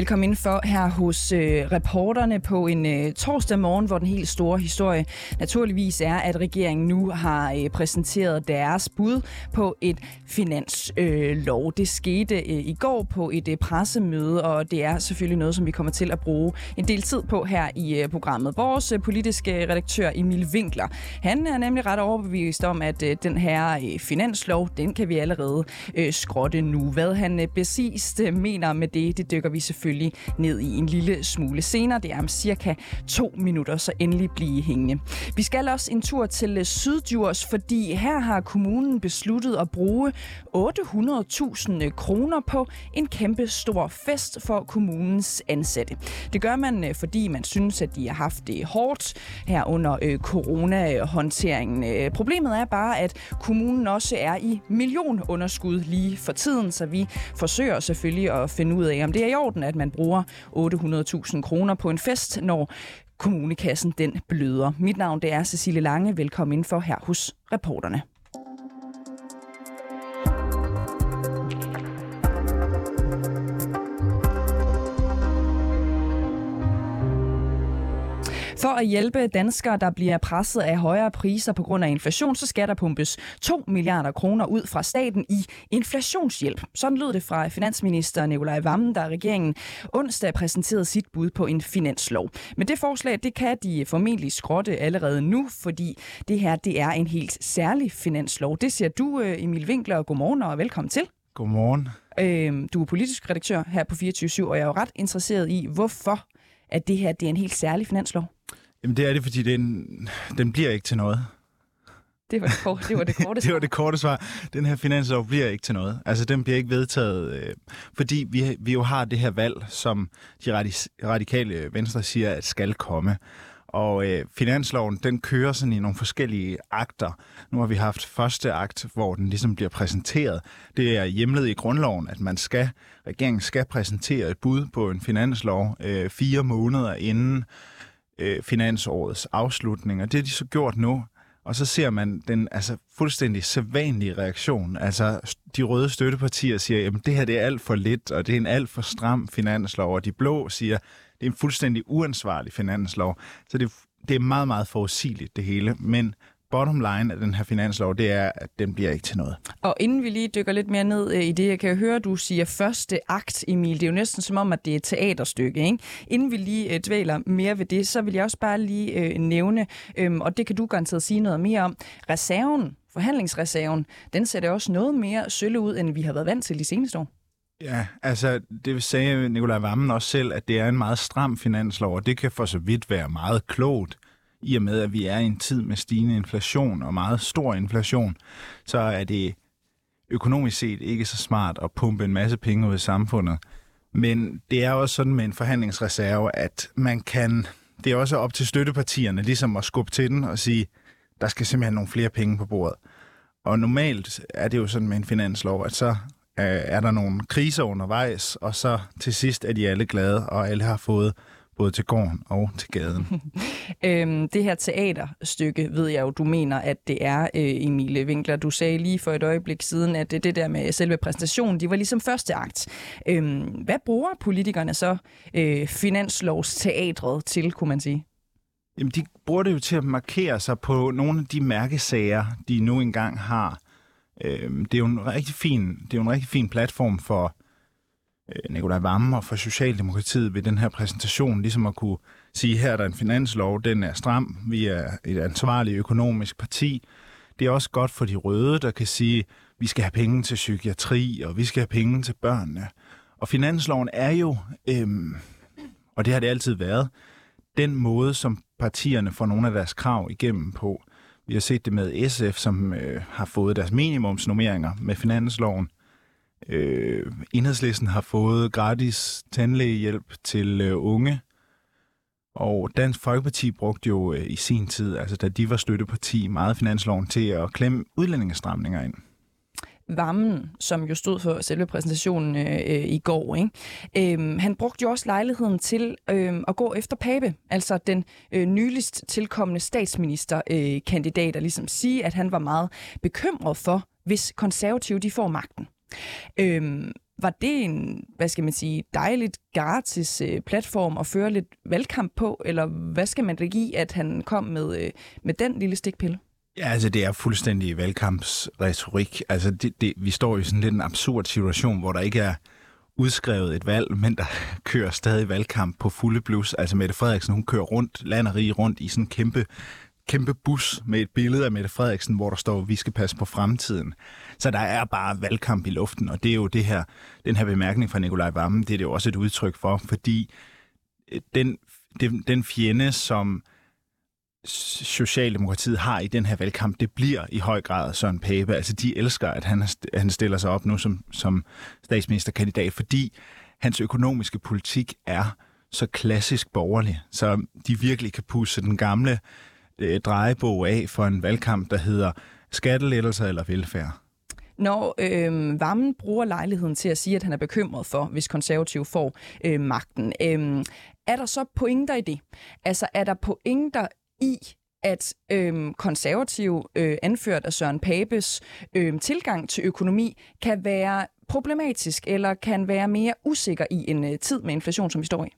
Velkommen ind for her hos øh, reporterne på en øh, torsdag morgen, hvor den helt store historie naturligvis er, at regeringen nu har øh, præsenteret deres bud på et finanslov. Øh, det skete øh, i går på et øh, pressemøde, og det er selvfølgelig noget, som vi kommer til at bruge en del tid på her i øh, programmet. Vores øh, politiske redaktør Emil Winkler, han er nemlig ret overbevist om, at øh, den her øh, finanslov, den kan vi allerede øh, skrotte nu. Hvad han øh, præcist øh, mener med det, det dykker vi selvfølgelig ned i en lille smule senere. Det er om cirka to minutter, så endelig blive hængende. Vi skal også en tur til øh, Syddjurs, fordi her har kommunen besluttet at bruge 800.000 øh, kroner på en kæmpe stor fest for kommunens ansatte. Det gør man, øh, fordi man synes, at de har haft det hårdt her under øh. Øh, problemet er bare, at kommunen også er i millionunderskud lige for tiden, så vi forsøger selvfølgelig at finde ud af, om det er i orden, at man bruger 800.000 kroner på en fest, når kommunekassen den bløder. Mit navn det er Cecilie Lange. Velkommen ind for her hos reporterne. For at hjælpe danskere, der bliver presset af højere priser på grund af inflation, så skal der pumpes 2 milliarder kroner ud fra staten i inflationshjælp. Sådan lød det fra finansminister Nikolaj Vammen, der regeringen onsdag præsenterede sit bud på en finanslov. Men det forslag, det kan de formentlig skrotte allerede nu, fordi det her det er en helt særlig finanslov. Det siger du, øh, Emil Winkler. Godmorgen og velkommen til. Godmorgen. Øhm, du er politisk redaktør her på 24 og jeg er jo ret interesseret i, hvorfor at det her det er en helt særlig finanslov. Jamen det er det, fordi den, den bliver ikke til noget. Det var det, korte, det var det korte det var det korte svar. Den her finanslov bliver ikke til noget. Altså den bliver ikke vedtaget, øh, fordi vi, vi jo har det her valg, som de radikale venstre siger, at skal komme. Og øh, finansloven, den kører sådan i nogle forskellige akter. Nu har vi haft første akt, hvor den ligesom bliver præsenteret. Det er hjemlet i grundloven, at man skal, regeringen skal præsentere et bud på en finanslov øh, fire måneder inden øh, finansårets afslutning, og det har de så gjort nu. Og så ser man den altså, fuldstændig sædvanlige reaktion. Altså, de røde støttepartier siger, at det her det er alt for lidt, og det er en alt for stram finanslov. Og de blå siger, det er en fuldstændig uansvarlig finanslov. Så det, det er meget, meget forudsigeligt, det hele. Men bottom line af den her finanslov, det er, at den bliver ikke til noget. Og inden vi lige dykker lidt mere ned øh, i det, jeg kan høre, du siger første akt, Emil. Det er jo næsten som om, at det er et teaterstykke. Ikke? Inden vi lige øh, dvæler mere ved det, så vil jeg også bare lige øh, nævne, øh, og det kan du garanteret sige noget mere om, reserven, forhandlingsreserven, den ser det også noget mere sølle ud, end vi har været vant til de seneste år. Ja, altså det sagde Nikolaj Vammen også selv, at det er en meget stram finanslov, og det kan for så vidt være meget klogt i og med, at vi er i en tid med stigende inflation og meget stor inflation, så er det økonomisk set ikke så smart at pumpe en masse penge ud i samfundet. Men det er også sådan med en forhandlingsreserve, at man kan, det er også op til støttepartierne ligesom at skubbe til den og sige, der skal simpelthen nogle flere penge på bordet. Og normalt er det jo sådan med en finanslov, at så øh, er der nogle kriser undervejs, og så til sidst er de alle glade, og alle har fået både til gården og til gaden. øhm, det her teaterstykke ved jeg jo, du mener, at det er, øh, Emilie Winkler. Du sagde lige for et øjeblik siden, at det, det der med selve præsentationen, de var ligesom første akt. Øhm, hvad bruger politikerne så øh, finanslovsteatret til, kunne man sige? Jamen, de bruger det jo til at markere sig på nogle af de mærkesager, de nu engang har. Øh, det er jo en rigtig fin, det er jo en rigtig fin platform for Øh, Nikolaj Vammen og for Socialdemokratiet ved den her præsentation, ligesom at kunne sige, her er der en finanslov, den er stram, vi er et ansvarligt økonomisk parti. Det er også godt for de røde, der kan sige, vi skal have penge til psykiatri, og vi skal have penge til børnene. Og finansloven er jo, øhm, og det har det altid været, den måde, som partierne får nogle af deres krav igennem på. Vi har set det med SF, som øh, har fået deres minimumsnummeringer med finansloven. Øh, enhedslisten har fået gratis tandlægehjælp til øh, unge, og Dansk Folkeparti brugte jo øh, i sin tid, altså da de var støtteparti, meget finansloven til at klemme udlændingestramninger ind. Vammen, som jo stod for selve præsentationen øh, øh, i går, ikke? Øhm, han brugte jo også lejligheden til øh, at gå efter Pape, altså den øh, nyligst tilkommende statsministerkandidat, øh, og ligesom sige, at han var meget bekymret for, hvis konservative de får magten. Øhm, var det en, hvad skal man sige, dejligt gratis øh, platform at føre lidt valgkamp på, eller hvad skal man da give, at han kom med, øh, med den lille stikpille? Ja, altså det er fuldstændig valgkampsretorik. Altså det, det, vi står i sådan lidt en absurd situation, hvor der ikke er udskrevet et valg, men der kører stadig valgkamp på fulde blus. Altså Mette Frederiksen, hun kører rundt, land og rige rundt i sådan en kæmpe, kæmpe bus med et billede af Mette Frederiksen, hvor der står, vi skal passe på fremtiden. Så der er bare valgkamp i luften, og det er jo det her, den her bemærkning fra Nikolaj Vammen, det er det jo også et udtryk for, fordi øh, den, den, den fjende, som Socialdemokratiet har i den her valgkamp, det bliver i høj grad Søren Pape. Altså, de elsker, at han, han stiller sig op nu som, som statsministerkandidat, fordi hans økonomiske politik er så klassisk borgerlig, så de virkelig kan pusse den gamle øh, drejebog af for en valgkamp, der hedder skattelettelser eller velfærd. Når øh, Vammen bruger lejligheden til at sige, at han er bekymret for, hvis konservative får øh, magten, øh, er der så pointer i det? Altså er der pointer i, at øhm, konservative, øh, anført af Søren Papes øhm, tilgang til økonomi, kan være problematisk eller kan være mere usikker i en øh, tid med inflation, som vi står i?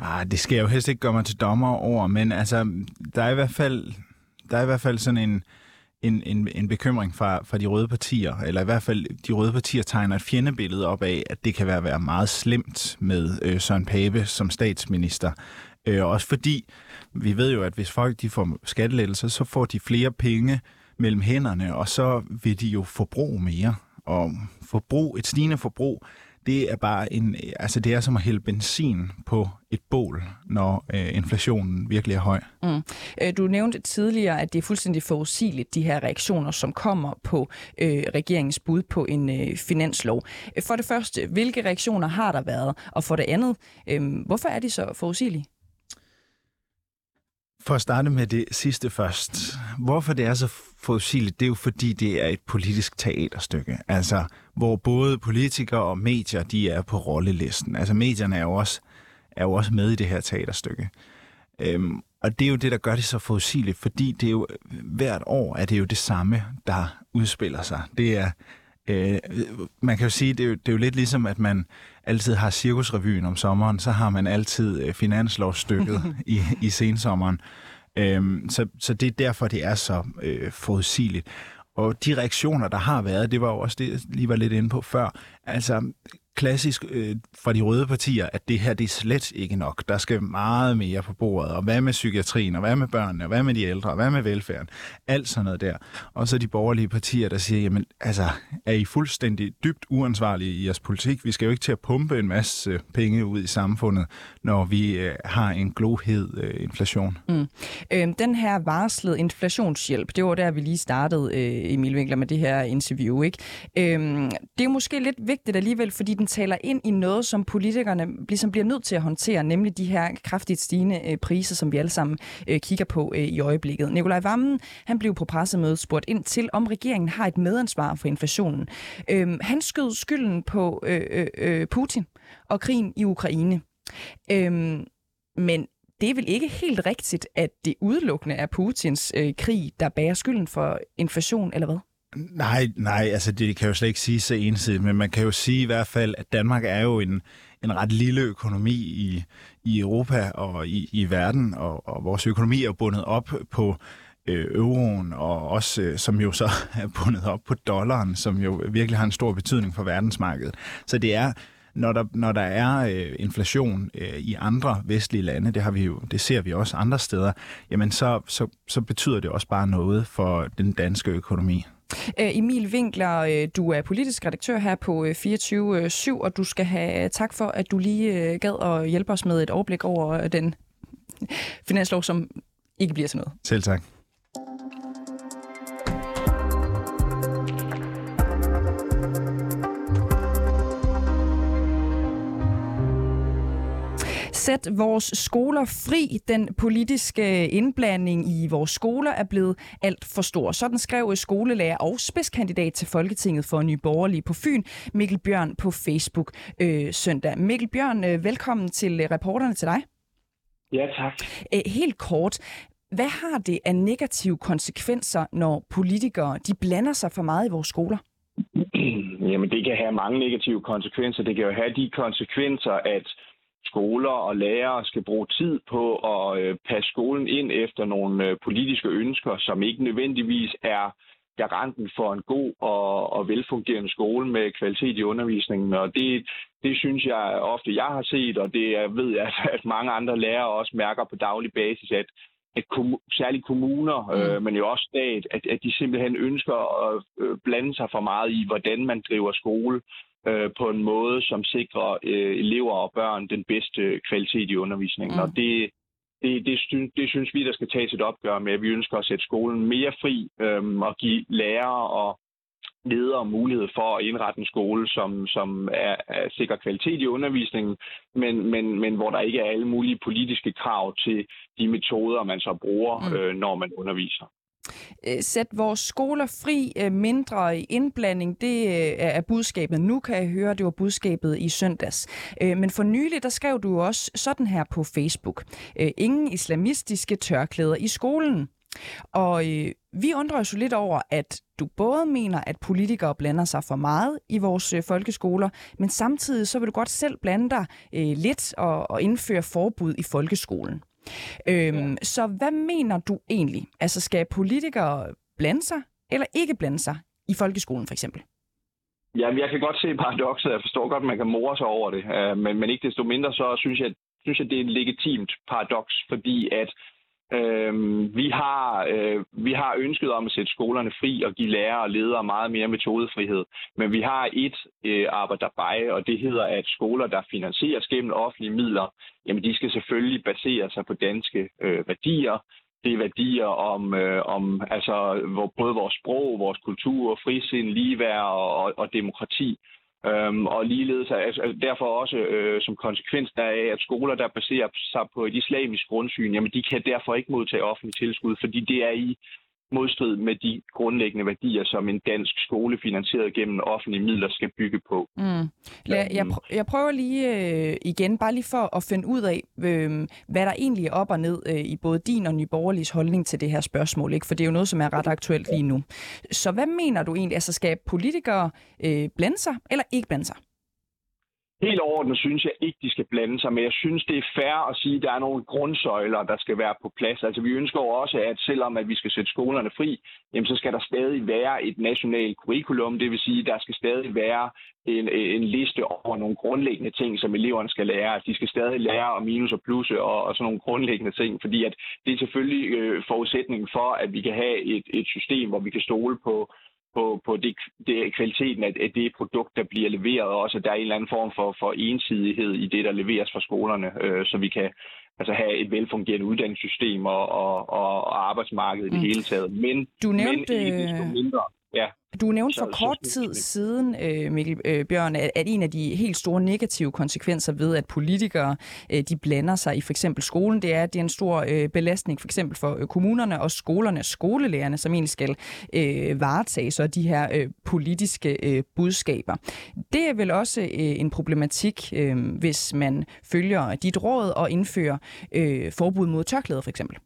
Ah, det skal jeg jo helst ikke gøre mig til dommer over, men altså, der er i hvert fald, der er i hvert fald sådan en, en, en, en bekymring fra, fra de røde partier, eller i hvert fald de røde partier tegner et fjendebillede op af, at det kan være, være meget slemt med øh, Søren Pape som statsminister. Øh, også fordi vi ved jo, at hvis folk de får skattelettelser, så får de flere penge mellem hænderne, og så vil de jo forbruge mere. Og forbrug, et stigende forbrug, det er bare en, altså det er som at hælde benzin på et bål, når øh, inflationen virkelig er høj. Mm. Øh, du nævnte tidligere, at det er fuldstændig forudsigeligt, de her reaktioner, som kommer på øh, regeringens bud på en øh, finanslov. Øh, for det første, hvilke reaktioner har der været? Og for det andet, øh, hvorfor er de så forudsigelige? For at starte med det sidste først. Hvorfor det er så forudsigeligt, det er jo fordi, det er et politisk teaterstykke. Altså, hvor både politikere og medier, de er på rollelisten. Altså, medierne er jo også, er jo også med i det her teaterstykke. Øhm, og det er jo det, der gør det så forudsigeligt, fordi det er jo hvert år er det jo det samme, der udspiller sig. Det er, øh, man kan jo sige, det er jo, det er jo lidt ligesom, at man altid har cirkusrevyen om sommeren, så har man altid øh, finanslovsstykket i, i sensommeren. Øhm, så, så det er derfor, det er så øh, forudsigeligt. Og de reaktioner, der har været, det var jo også det, jeg lige var lidt inde på før. Altså, klassisk øh, fra de røde partier, at det her det er slet ikke nok. Der skal meget mere på bordet. Og hvad med psykiatrien, og hvad med børnene, og hvad med de ældre, og hvad med velfærden? Alt sådan noget der. Og så de borgerlige partier, der siger, jamen altså, er I fuldstændig dybt uansvarlige i jeres politik? Vi skal jo ikke til at pumpe en masse penge ud i samfundet, når vi øh, har en glohed øh, inflation. Mm. Øh, den her varslede inflationshjælp, det var der, vi lige startede, øh, Emil Winkler, med det her interview. Ikke? Øh, det er måske lidt vigtigt alligevel, fordi den taler ind i noget, som politikerne ligesom bliver nødt til at håndtere, nemlig de her kraftigt stigende øh, priser, som vi alle sammen øh, kigger på øh, i øjeblikket. Nikolaj Vammen, han blev på pressemødet spurgt ind til, om regeringen har et medansvar for inflationen. Øh, han skød skylden på øh, øh, øh, Putin og krigen i Ukraine. Øh, men det er vel ikke helt rigtigt, at det udelukkende er Putins øh, krig, der bærer skylden for inflation, eller hvad? Nej, nej, altså det kan jo slet ikke sige så ensidigt, men man kan jo sige i hvert fald, at Danmark er jo en, en ret lille økonomi i, i Europa og i, i verden, og, og vores økonomi er bundet op på øh, euroen, og også øh, som jo så er bundet op på dollaren, som jo virkelig har en stor betydning for verdensmarkedet. Så det er når der, når der er øh, inflation øh, i andre vestlige lande, det har vi jo, det ser vi også andre steder, jamen så, så, så betyder det også bare noget for den danske økonomi. Øh, Emil Winkler, øh, du er politisk redaktør her på øh, 24-7, og du skal have tak for, at du lige gad at hjælpe os med et overblik over den finanslov, som ikke bliver til noget. Selv tak. Sæt vores skoler fri. Den politiske indblanding i vores skoler er blevet alt for stor. Sådan skrev skolelærer og spidskandidat til Folketinget for Nye Borgerlige på Fyn, Mikkel Bjørn på Facebook øh, søndag. Mikkel Bjørn, øh, velkommen til øh, reporterne til dig. Ja, tak. Æ, helt kort. Hvad har det af negative konsekvenser, når politikere de blander sig for meget i vores skoler? Jamen, det kan have mange negative konsekvenser. Det kan jo have de konsekvenser, at skoler og lærere skal bruge tid på at øh, passe skolen ind efter nogle øh, politiske ønsker, som ikke nødvendigvis er garanten for en god og, og velfungerende skole med kvalitet i undervisningen. Og det, det synes jeg ofte, jeg har set, og det jeg ved jeg, at mange andre lærere også mærker på daglig basis, at at kom, særligt kommuner, mm. øh, men jo også stat, at, at de simpelthen ønsker at øh, blande sig for meget i, hvordan man driver skole øh, på en måde, som sikrer øh, elever og børn den bedste kvalitet i undervisningen. Mm. Og det, det, det, synes, det synes vi, der skal tages et opgør med. Vi ønsker at sætte skolen mere fri øh, og give lærere og ledere mulighed for at indrette en skole, som, som er, er sikker kvalitet i undervisningen, men, men, men hvor der ikke er alle mulige politiske krav til de metoder, man så bruger, mm. øh, når man underviser. Øh, sæt vores skoler fri, øh, mindre indblanding, det øh, er budskabet. Nu kan jeg høre, det var budskabet i søndags. Men for nylig, der skrev du også sådan her på Facebook. Ingen islamistiske tørklæder i skolen. Og øh, vi undrer os jo lidt over, at du både mener, at politikere blander sig for meget i vores øh, folkeskoler, men samtidig så vil du godt selv blande dig øh, lidt og, og indføre forbud i folkeskolen. Øhm, ja. Så hvad mener du egentlig? Altså skal politikere blande sig eller ikke blande sig i folkeskolen for eksempel? Ja, jeg kan godt se paradokset. Jeg forstår godt, at man kan more sig over det. Øh, men, men ikke desto mindre, så synes jeg, synes jeg, det er et legitimt paradoks, fordi at Øh, vi, har, øh, vi har ønsket om at sætte skolerne fri og give lærere og ledere meget mere metodefrihed. Men vi har et øh, arbejde og det hedder, at skoler, der finansieres gennem offentlige midler, jamen de skal selvfølgelig basere sig på danske øh, værdier. Det er værdier om, øh, om altså, hvor, både vores sprog, vores kultur, frisind, ligeværd og, og, og demokrati. Øhm, og ligeledes altså, altså, derfor også øh, som konsekvens af, at skoler, der baserer sig på et islamisk grundsyn, jamen de kan derfor ikke modtage offentlig tilskud, fordi det er i modstrid med de grundlæggende værdier, som en dansk skole finansieret gennem offentlige midler skal bygge på. Mm. La, jeg, pr- jeg prøver lige øh, igen, bare lige for at finde ud af, øh, hvad der egentlig er op og ned øh, i både din og Nyborgerliges holdning til det her spørgsmål, ikke? for det er jo noget, som er ret aktuelt lige nu. Så hvad mener du egentlig? Altså skal politikere øh, blande sig eller ikke blande sig? Helt overordnet synes jeg ikke, de skal blande sig, men jeg synes, det er fair at sige, at der er nogle grundsøjler, der skal være på plads. Altså vi ønsker jo også, at selvom at vi skal sætte skolerne fri, jamen, så skal der stadig være et nationalt curriculum. Det vil sige, at der skal stadig være en, en liste over nogle grundlæggende ting, som eleverne skal lære. Altså, de skal stadig lære om minus og plus og, og sådan nogle grundlæggende ting, fordi at det er selvfølgelig øh, forudsætningen for, at vi kan have et, et system, hvor vi kan stole på på, på det, det kvaliteten af, af det produkt, der bliver leveret, og også at der er en eller anden form for, for ensidighed i det, der leveres fra skolerne, øh, så vi kan altså have et velfungerende uddannelsessystem og, og, og arbejdsmarked i det mm. hele taget. Men, du nævnte, men ikke mindre, ja. Du nævnte for kort tid siden, øh, Mikkel øh, Bjørn, at en af de helt store negative konsekvenser ved, at politikere øh, de blander sig i for eksempel skolen, det er, at det er en stor belastning for eksempel for kommunerne og skolerne, skolelærerne, som egentlig skal varetage så de her politiske budskaber. Det er vel også en problematik, hvis man følger dit råd og indfører forbud mod tørklæder for eksempel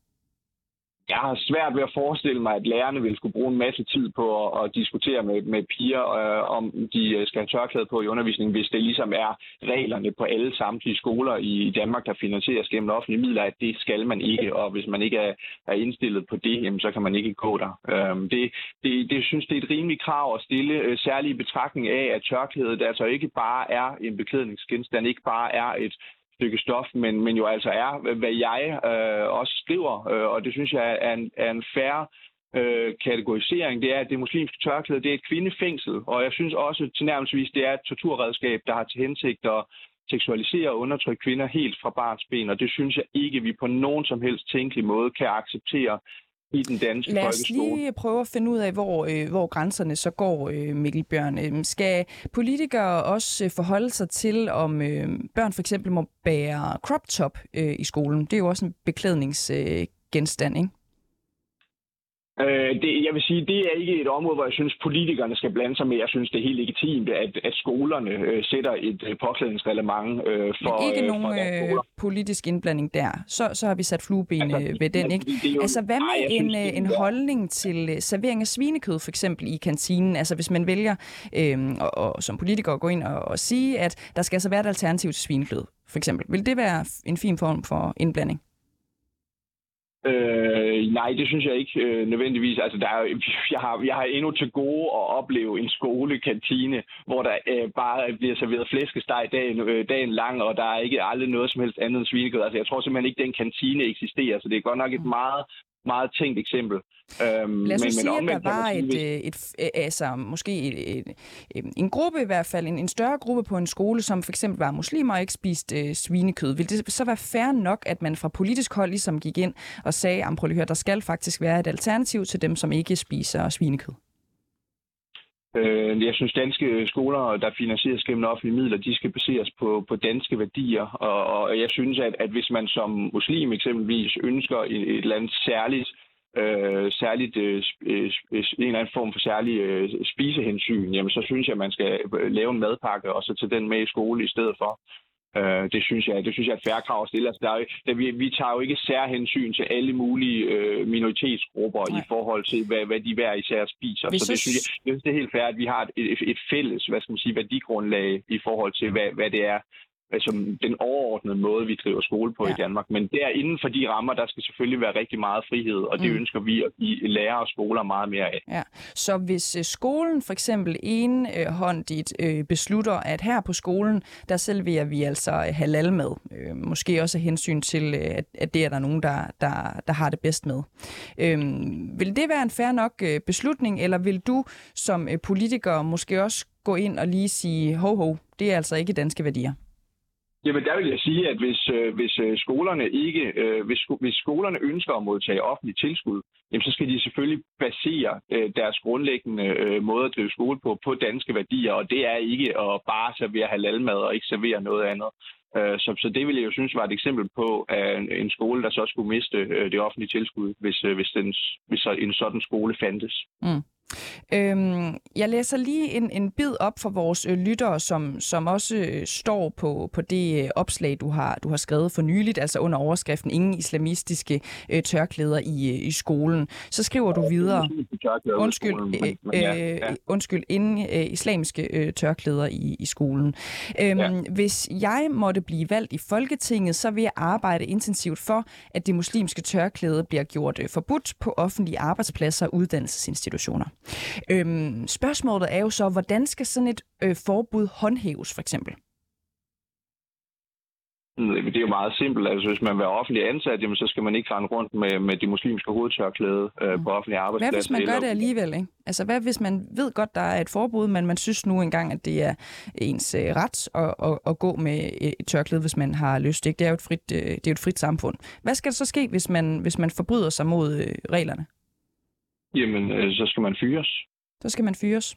jeg har svært ved at forestille mig, at lærerne vil skulle bruge en masse tid på at, at diskutere med, med piger, øh, om de øh, skal have tørklæde på i undervisningen, hvis det ligesom er reglerne på alle samtlige skoler i Danmark, der finansieres gennem offentlige midler, at det skal man ikke, og hvis man ikke er, er indstillet på det, jamen, så kan man ikke gå der. Øh, det, det, det synes det er et rimeligt krav at stille, øh, særlig i betragtning af, at tørklædet altså ikke bare er en beklædningsgenstand, ikke bare er et stykke stof, men, men jo altså er, hvad jeg øh, også skriver, øh, og det synes jeg er en, er en færre øh, kategorisering, det er, at det muslimske tørklæde det er et kvindefængsel, og jeg synes også tilnærmelsesvis, det er et torturredskab, der har til hensigt at seksualisere og undertrykke kvinder helt fra barns ben, og det synes jeg ikke, vi på nogen som helst tænkelig måde kan acceptere i den danske Lad os lige prøve at finde ud af, hvor, øh, hvor grænserne så går, øh, Mikkel Bjørn. Øh, skal politikere også øh, forholde sig til, om øh, børn for eksempel må bære crop top øh, i skolen? Det er jo også en beklædningsgenstand, øh, ikke? Øh, det, jeg vil sige, det er ikke et område, hvor jeg synes, politikerne skal blande sig med. Jeg synes, det er helt legitimt, at, at skolerne øh, sætter et øh, påklædningsreglement øh, for Men ikke øh, nogen øh, politisk indblanding der. Så, så har vi sat flueben Altså, altså, ved den, ikke? jo- Altså, hvad nej, med jeg en, synes, øh, en holdning til øh, servering af svinekød, for eksempel i kantinen? Altså, hvis man vælger øh, og, og, som politiker at gå ind og, og sige, at der skal altså være et alternativ til svinekød, for eksempel. Vil det være en fin form for indblanding? Øh, nej, det synes jeg ikke øh, nødvendigvis. Altså, der er, jeg, har, jeg har endnu til gode at opleve en skolekantine, hvor der øh, bare bliver serveret flæskesteg dagen, øh, dagen lang, og der er ikke aldrig noget som helst andet end svinekød. Altså, jeg tror simpelthen ikke, den kantine eksisterer, så det er godt nok et meget meget tænkt eksempel. Øhm, Lad os men, sige, at omvendt der kan man var et, hvis- et, et, altså måske et, et, et, en gruppe i hvert fald, en, en større gruppe på en skole, som for eksempel var muslimer og ikke spiste øh, svinekød. Vil det så være fair nok, at man fra politisk hold ligesom gik ind og sagde, at at der skal faktisk være et alternativ til dem, som ikke spiser svinekød? Øh, jeg synes, danske skoler, der finansieres gennem offentlige midler, de skal baseres på, på danske værdier. Og, og jeg synes, at, at hvis man som muslim eksempelvis ønsker et, et eller andet særligt, øh, særligt øh, øh, øh en eller anden form for særlig øh, spisehensyn, jamen så synes jeg, at man skal lave en madpakke og så tage den med i skole i stedet for. Øh, det synes jeg, det synes jeg er et færre krav at stille. Altså, der er, der, vi, vi tager jo ikke særhensyn til alle mulige øh, minoritetsgrupper Nej. i forhold til, hvad, hvad de hver især spiser. Hvis så det synes jeg, jeg synes, det er helt fair, at vi har et, et, et fælles, hvad skal man sige, værdigrundlag i forhold til, hvad, hvad det er, altså den overordnede måde, vi driver skole på ja. I Danmark. Men der inden for de rammer, der skal selvfølgelig være rigtig meget frihed, og det Mm. ønsker vi at give lærere og skoler meget mere af. Ja. Så hvis øh, skolen for eksempel enhåndigt øh, beslutter, at her på skolen, der serverer vi altså halalmad, øh, måske også af hensyn til, øh, at, at det er der nogen, der, der, der har det bedst med. Øh, vil det være en fair nok øh, beslutning, eller vil du som øh, politiker måske også gå ind og lige sige, ho ho, det er altså ikke danske værdier? Jamen der vil jeg sige, at hvis, øh, hvis øh, skolerne ikke, øh, hvis, hvis skolerne ønsker at modtage offentlig tilskud, jamen, så skal de selvfølgelig basere øh, deres grundlæggende øh, måde at drive skole på på danske værdier, og det er ikke at bare servere halalmad og ikke servere noget andet. Øh, så, så det vil jeg jo synes var et eksempel på at en, skole, der så skulle miste øh, det offentlige tilskud, hvis, øh, hvis, den, hvis så en sådan skole fandtes. Mm. Øhm, jeg læser lige en, en bid op for vores øh, lyttere, som, som også øh, står på, på det øh, opslag, du har, du har skrevet for nyligt, altså under overskriften Ingen islamistiske øh, tørklæder i, øh, i skolen. Så skriver du videre, undskyld, øh, øh, undskyld inden øh, islamiske øh, tørklæder i, i skolen. Øhm, Ja. Hvis jeg måtte blive valgt i Folketinget, så vil jeg arbejde intensivt for, at det muslimske tørklæde bliver gjort øh, forbudt på offentlige arbejdspladser og uddannelsesinstitutioner. Øhm, spørgsmålet er jo så, hvordan skal sådan et øh, forbud håndhæves, for eksempel? Mm, Det er jo meget simpelt. Altså, hvis man vil offentlig ansat, jamen, så skal man ikke rende rundt med, med de muslimske hovedtørklæde øh, på offentlige Hvad arbejdspladser. hvis man gør det alligevel? Ikke? Altså hvad hvis man ved godt, der er et forbud, men man synes nu engang, at det er ens øh, ret at, at, at gå med et tørklæde, hvis man har lyst. Ikke? Det er jo et frit, øh, det er jo et frit samfund. Hvad skal der så ske, hvis man, hvis man forbryder sig mod øh, reglerne? Jamen, øh, så skal man fyres. Så skal man fyres.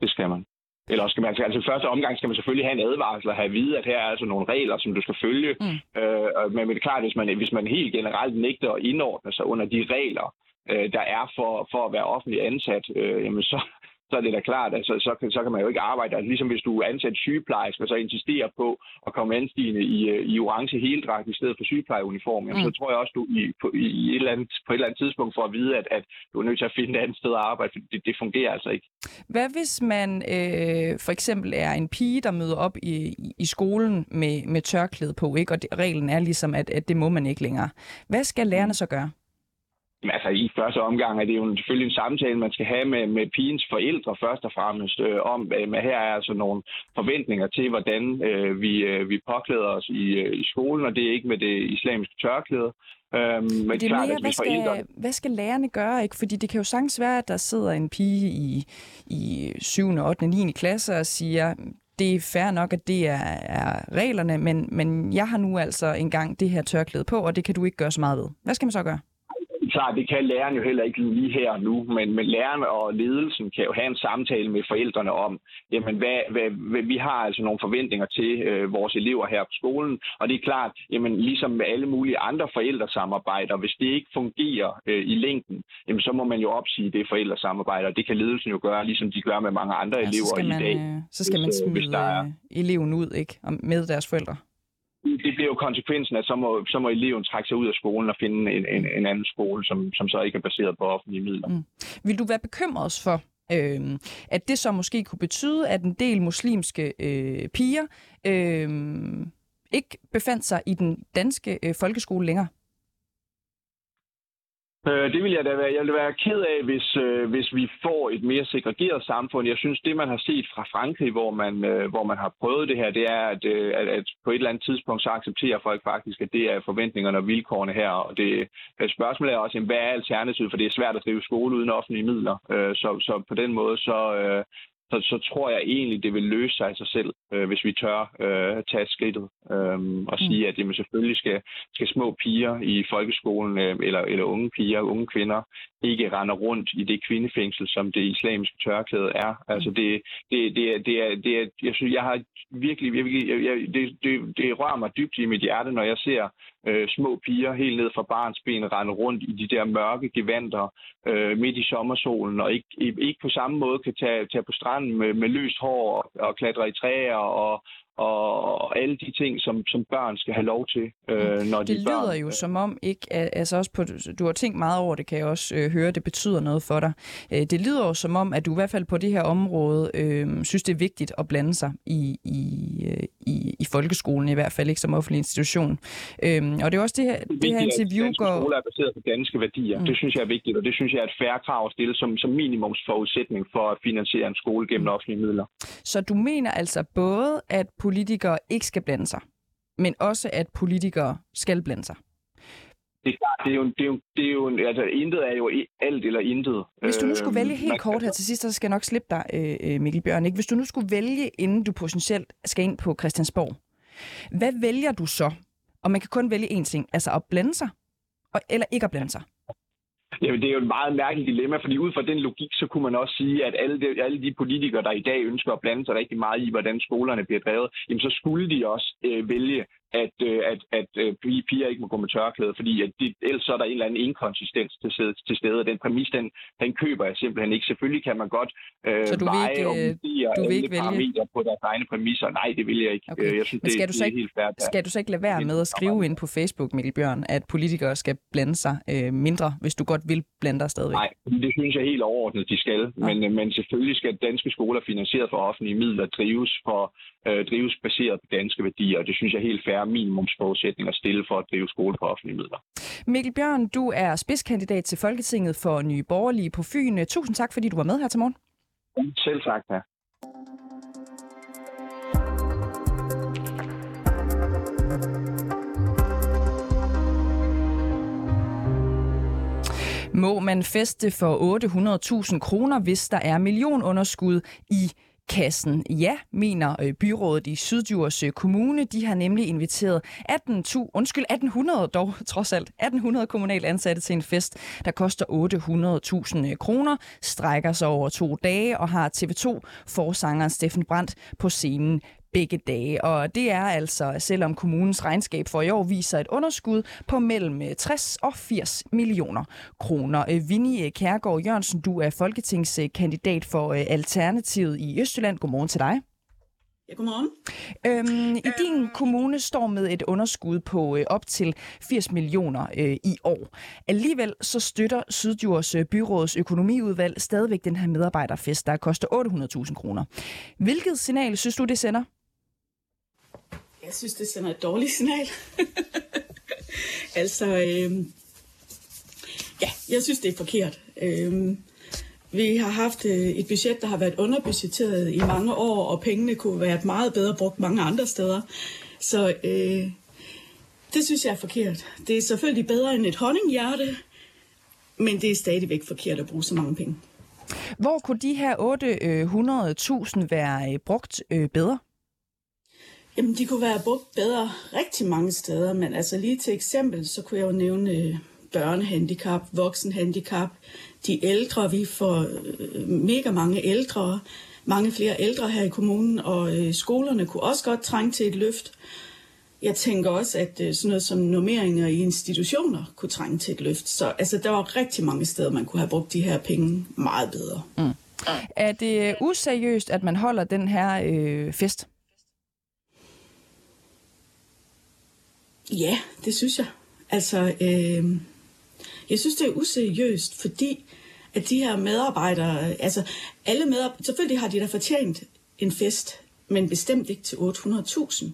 Det skal man. Eller skal man, altså i første omgang skal man selvfølgelig have en advarsel og have at vide, at her er altså nogle regler, som du skal følge. Mm. Øh, og- men det er klart, hvis man, hvis man helt generelt nægter at indordne sig under de regler, øh, der er for, for at være offentlig ansat, øh, jamen så, så er det da klart, altså, så, kan, så kan man jo ikke arbejde. Altså, ligesom hvis du er ansat sygeplejerske, og så insisterer på at komme anstigende i, øh, i orange heldragt i stedet for sygeplejeuniform, jamen, Mm. så tror jeg også, du i, på, i et eller andet, på et eller andet tidspunkt får at vide, at, at du er nødt til at finde et andet sted at arbejde, for det, det fungerer altså ikke. Hvad hvis man øh, for eksempel er en pige, der møder op i, i- i skolen med, med tørklæde på, ikke? og det, reglen er ligesom, at, at det må man ikke længere. Hvad skal lærerne så gøre? Men altså i første omgang er det jo selvfølgelig en samtale, man skal have med, med pigens forældre først og fremmest, øh, om at her er altså nogle forventninger til, hvordan øh, vi, øh, vi påklæder os i, øh, i skolen, og det er ikke med det islamiske tørklæde. Øhm, men det er klart, mere, hvad skal, hvad skal lærerne gøre? ikke? Fordi det kan jo sagtens være, at der sidder en pige i, i 7., 8., 9. klasse og siger, det er fair nok, at det er, er reglerne, men, men jeg har nu altså engang det her tørklæde på, og det kan du ikke gøre så meget ved. Hvad skal man så gøre? Klart, det kan læreren jo heller ikke lige her og nu, men, men læreren og ledelsen kan jo have en samtale med forældrene om, jamen hvad, hvad, hvad, vi har altså nogle forventninger til øh, vores elever her på skolen, og det er klart, jamen ligesom med alle mulige andre forældresamarbejder, hvis det ikke fungerer øh, i længden, jamen så må man jo opsige det forældresamarbejde, og det kan ledelsen jo gøre, ligesom de gør med mange andre ja, elever man, i dag. Øh, så skal man smide hvis der er... Øh, eleven ud, ikke? Med deres forældre det bliver jo konsekvensen, at så må, så må eleven trække sig ud af skolen og finde en, en, en anden skole, som, som så ikke er baseret på offentlige midler. Mm. Vil du være bekymret for, øh, at det så måske kunne betyde, at en del muslimske øh, piger øh, ikke befandt sig i den danske øh, folkeskole længere? Øh, det vil jeg da være. Jeg vil være ked af, hvis, øh, hvis vi får et mere segregeret samfund. Jeg synes, det man har set fra Frankrig, hvor man, øh, hvor man har prøvet det her, det er, at, øh, at, at på et eller andet tidspunkt, så accepterer folk faktisk, at det er forventningerne og vilkårene her. Og det øh, spørgsmålet er også, jamen, hvad er alternativet? For det er svært at drive skole uden offentlige midler. Øh, så, så på den måde, så, øh, så, så tror jeg egentlig, det vil løse sig af sig selv, øh, hvis vi tør øh, tage skridtet øh, og mm. sige, at jamen, selvfølgelig skal, skal små piger i folkeskolen, øh, eller, eller unge piger, unge kvinder, ikke rende rundt i det kvindefængsel, som det islamiske tørklæde er. Mm. Altså det, det, det, er, det, er, det er, jeg synes, jeg har virkelig, virkelig jeg, jeg, det, det, det rører mig dybt i mit hjerte, når jeg ser øh, små piger helt ned fra barnsben rende rundt i de der mørke gevanter øh, midt i sommersolen, og ikke, ikke på samme måde kan tage, tage på stranden med, med løst hår og, og klatre i træer og, og alle de ting, som, som børn skal have lov til, øh, mm. når de Det lyder børn. jo som om, ikke, altså også på, du har tænkt meget over det, kan jeg også øh, høre, det betyder noget for dig. Øh, det lyder jo som om, at du i hvert fald på det her område øh, synes, det er vigtigt at blande sig i, i, øh, i, i folkeskolen, i hvert fald ikke som offentlig institution. Øh, og det er også det her, det, det her interview at går... skoler er baseret på danske værdier. Mm. Det synes jeg er vigtigt, og det synes jeg er et færre krav at stille som, som minimumsforudsætning for at finansiere en skole gennem mm. offentlige midler. Så du mener altså både, at politikere ikke skal blande sig, men også at politikere skal blande sig. Det er, det er jo, det er jo, det er jo altså intet er jo alt eller intet. Hvis du nu skulle vælge helt kort her til sidst, så skal jeg nok slippe dig, øh, øh, Mikkel Bjørn. Ikke? Hvis du nu skulle vælge, inden du potentielt skal ind på Christiansborg, hvad vælger du så? Og man kan kun vælge én ting, altså at blande sig, eller ikke at blande sig. Jamen, det er jo et meget mærkeligt dilemma, fordi ud fra den logik, så kunne man også sige, at alle de, alle de politikere, der i dag ønsker at blande sig rigtig meget i, hvordan skolerne bliver drevet, jamen så skulle de også øh, vælge at, øh, at, at øh, piger ikke må gå med tørklæde, fordi at de, ellers så er der en eller anden inkonsistens til, til stede, den præmis, den, den køber jeg simpelthen ikke. Selvfølgelig kan man godt øh, så du veje ikke, og øh, vurdere du vil ikke parametre på deres egne præmisser. Nej, det vil jeg ikke. Okay. Jeg synes, Men skal, det, du så det ikke, helt færdigt. skal du så ikke lade være med at skrive ind på Facebook, Mikkel Bjørn, at politikere skal blande sig øh, mindre, hvis du godt vil blande dig stadigvæk? Nej, det synes jeg helt overordnet, de skal. Ja. Men, men selvfølgelig skal danske skoler finansieret for offentlige midler drives, for, øh, drives baseret på danske værdier, og det synes jeg helt færre minimumsforudsætning forudsætninger stille for at drive skole på offentlige midler. Mikkel Bjørn, du er spidskandidat til Folketinget for Nye Borgerlige på Fyn. Tusind tak, fordi du var med her til morgen. Selv tak, ja. Må man feste for 800.000 kroner, hvis der er millionunderskud i kassen. Ja, mener øh, byrådet i Syddjurs øh, Kommune. De har nemlig inviteret 18, undskyld, 1800 dog, trods alt, 1800 kommunalt ansatte til en fest, der koster 800.000 øh, kroner, strækker sig over to dage og har TV2 forsangeren Steffen Brandt på scenen begge dage. Og det er altså, selvom kommunens regnskab for i år viser et underskud på mellem 60 og 80 millioner kroner. Vinnie Kærgaard Jørgensen, du er folketingskandidat for Alternativet i Østjylland. Godmorgen til dig. Ja, godmorgen. Øhm, I din kommune står med et underskud på øh, op til 80 millioner øh, i år. Alligevel så støtter Syddjurs øh, Byråds økonomiudvalg stadigvæk den her medarbejderfest, der koster 800.000 kroner. Hvilket signal synes du, det sender? Jeg synes, det sender et dårligt signal. altså, øh, ja, jeg synes, det er forkert. Øh, vi har haft øh, et budget, der har været underbudgetteret i mange år, og pengene kunne være meget bedre brugt mange andre steder. Så øh, det synes jeg er forkert. Det er selvfølgelig bedre end et honninghjerte, men det er stadigvæk forkert at bruge så mange penge. Hvor kunne de her 800.000 øh, være øh, brugt bedre? Jamen, de kunne være brugt bedre rigtig mange steder, men altså lige til eksempel, så kunne jeg jo nævne øh, børnehandicap, voksenhandicap, de ældre, vi får øh, mega mange ældre, mange flere ældre her i kommunen, og øh, skolerne kunne også godt trænge til et løft. Jeg tænker også, at sådan noget som normeringer i institutioner kunne trænge til et løft. Så altså, der var rigtig mange steder, man kunne have brugt de her penge meget bedre. Mm. Er det useriøst, at man holder den her øh, fest? Ja, det synes jeg. Altså, øh, jeg synes, det er useriøst, fordi at de her medarbejdere, altså alle medarbejdere, selvfølgelig har de da fortjent en fest, men bestemt ikke til 800.000.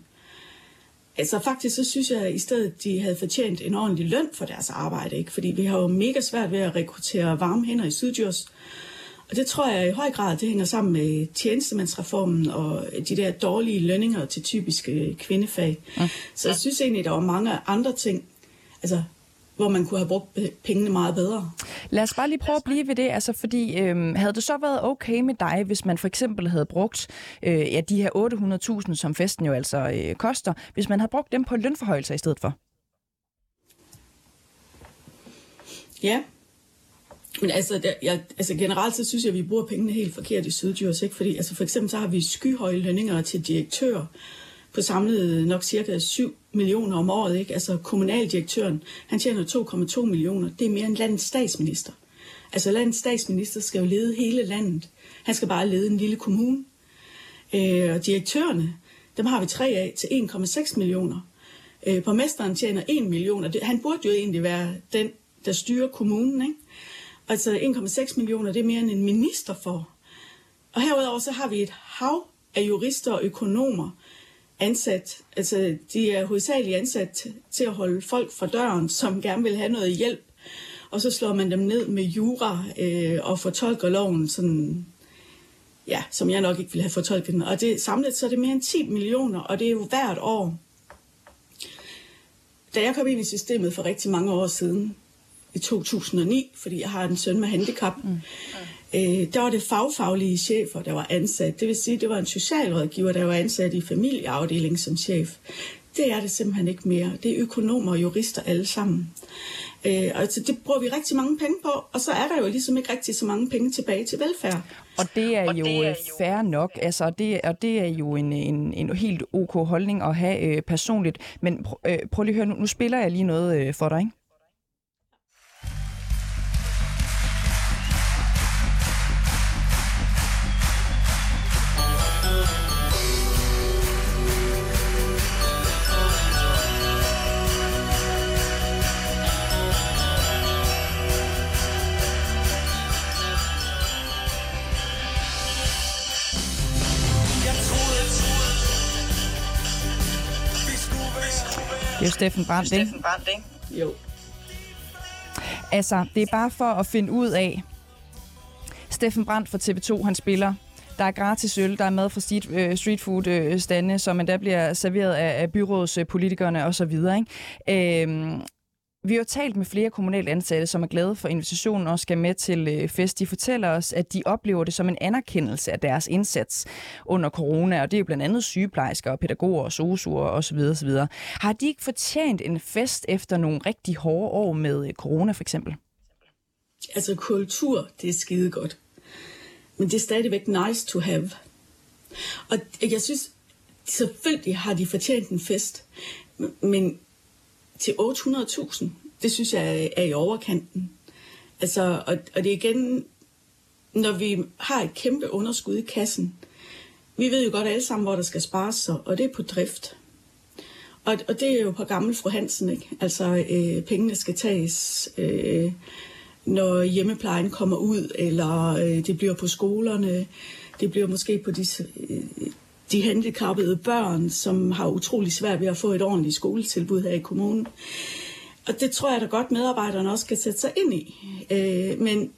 Altså faktisk så synes jeg at i stedet, de havde fortjent en ordentlig løn for deres arbejde, ikke? fordi vi har jo mega svært ved at rekruttere varme hænder i Sydjurs. Og det tror jeg i høj grad, det hænger sammen med tjenestemandsreformen og de der dårlige lønninger til typiske kvindefag. Ja. Så jeg synes egentlig, der var mange andre ting, altså hvor man kunne have brugt pengene meget bedre. Lad os bare lige prøve at blive ved det, altså fordi øhm, havde det så været okay med dig, hvis man for eksempel havde brugt øh, ja, de her 800.000, som festen jo altså øh, koster, hvis man havde brugt dem på lønforhøjelser i stedet for? Ja, men altså, der, jeg, altså generelt så synes jeg, at vi bruger pengene helt forkert i Syddjurs, ikke? Fordi altså for eksempel så har vi skyhøje lønninger til direktør på samlet nok cirka 7 millioner om året, ikke? Altså kommunaldirektøren, han tjener 2,2 millioner. Det er mere end landets statsminister. Altså landets statsminister skal jo lede hele landet. Han skal bare lede en lille kommune. Øh, og direktørerne, dem har vi tre af til 1,6 millioner. Øh, borgmesteren tjener 1 million, og det, han burde jo egentlig være den, der styrer kommunen, ikke? Altså 1,6 millioner, det er mere end en minister får. Og herudover så har vi et hav af jurister og økonomer ansat. Altså de er hovedsageligt ansat til at holde folk fra døren, som gerne vil have noget hjælp. Og så slår man dem ned med jura øh, og fortolker loven sådan, ja, som jeg nok ikke ville have fortolket den. Og det samlet så er det mere end 10 millioner, og det er jo hvert år. Da jeg kom ind i systemet for rigtig mange år siden, i 2009, fordi jeg har en søn med handicap. Mm. Øh, der var det fagfaglige chefer, der var ansat. Det vil sige, det var en socialrådgiver, der var ansat i familieafdelingen som chef. Det er det simpelthen ikke mere. Det er økonomer og jurister alle sammen. Øh, altså det bruger vi rigtig mange penge på, og så er der jo ligesom ikke rigtig så mange penge tilbage til velfærd. Og det er, og jo, det er jo fair nok, altså, det, og det er jo en, en, en helt ok holdning at have øh, personligt. Men pr- øh, prøv lige at høre, nu, nu spiller jeg lige noget øh, for dig, ikke? Det er jo Steffen Brandt, ikke? Steffen Brandt, ikke? Jo. Altså, det er bare for at finde ud af, Steffen Brandt fra TV2, han spiller der er gratis øl, der er mad fra street, øh, street food øh, stande, som endda bliver serveret af, af byrådspolitikerne osv. Ikke? Øhm, vi har talt med flere kommunalt ansatte, som er glade for invitationen og skal med til øh, fest. De fortæller os, at de oplever det som en anerkendelse af deres indsats under corona, og det er jo blandt andet sygeplejersker og pædagoger og sosuer osv. osv. Har de ikke fortjent en fest efter nogle rigtig hårde år med øh, corona for eksempel? Altså kultur, det er skide godt. Men det er stadigvæk nice to have. Og jeg synes, selvfølgelig har de fortjent en fest, men til 800.000, det synes jeg er i overkanten. Altså, og, og det er igen, når vi har et kæmpe underskud i kassen, vi ved jo godt alle sammen, hvor der skal spares sig, og det er på drift. Og, og det er jo på gammel fru Hansen, ikke? Altså, øh, pengene skal tages, øh, når hjemmeplejen kommer ud, eller øh, det bliver på skolerne, det bliver måske på de, øh, de handicappede børn, som har utrolig svært ved at få et ordentligt skoletilbud her i kommunen. Og det tror jeg da godt, medarbejderne også skal sætte sig ind i. Øh, men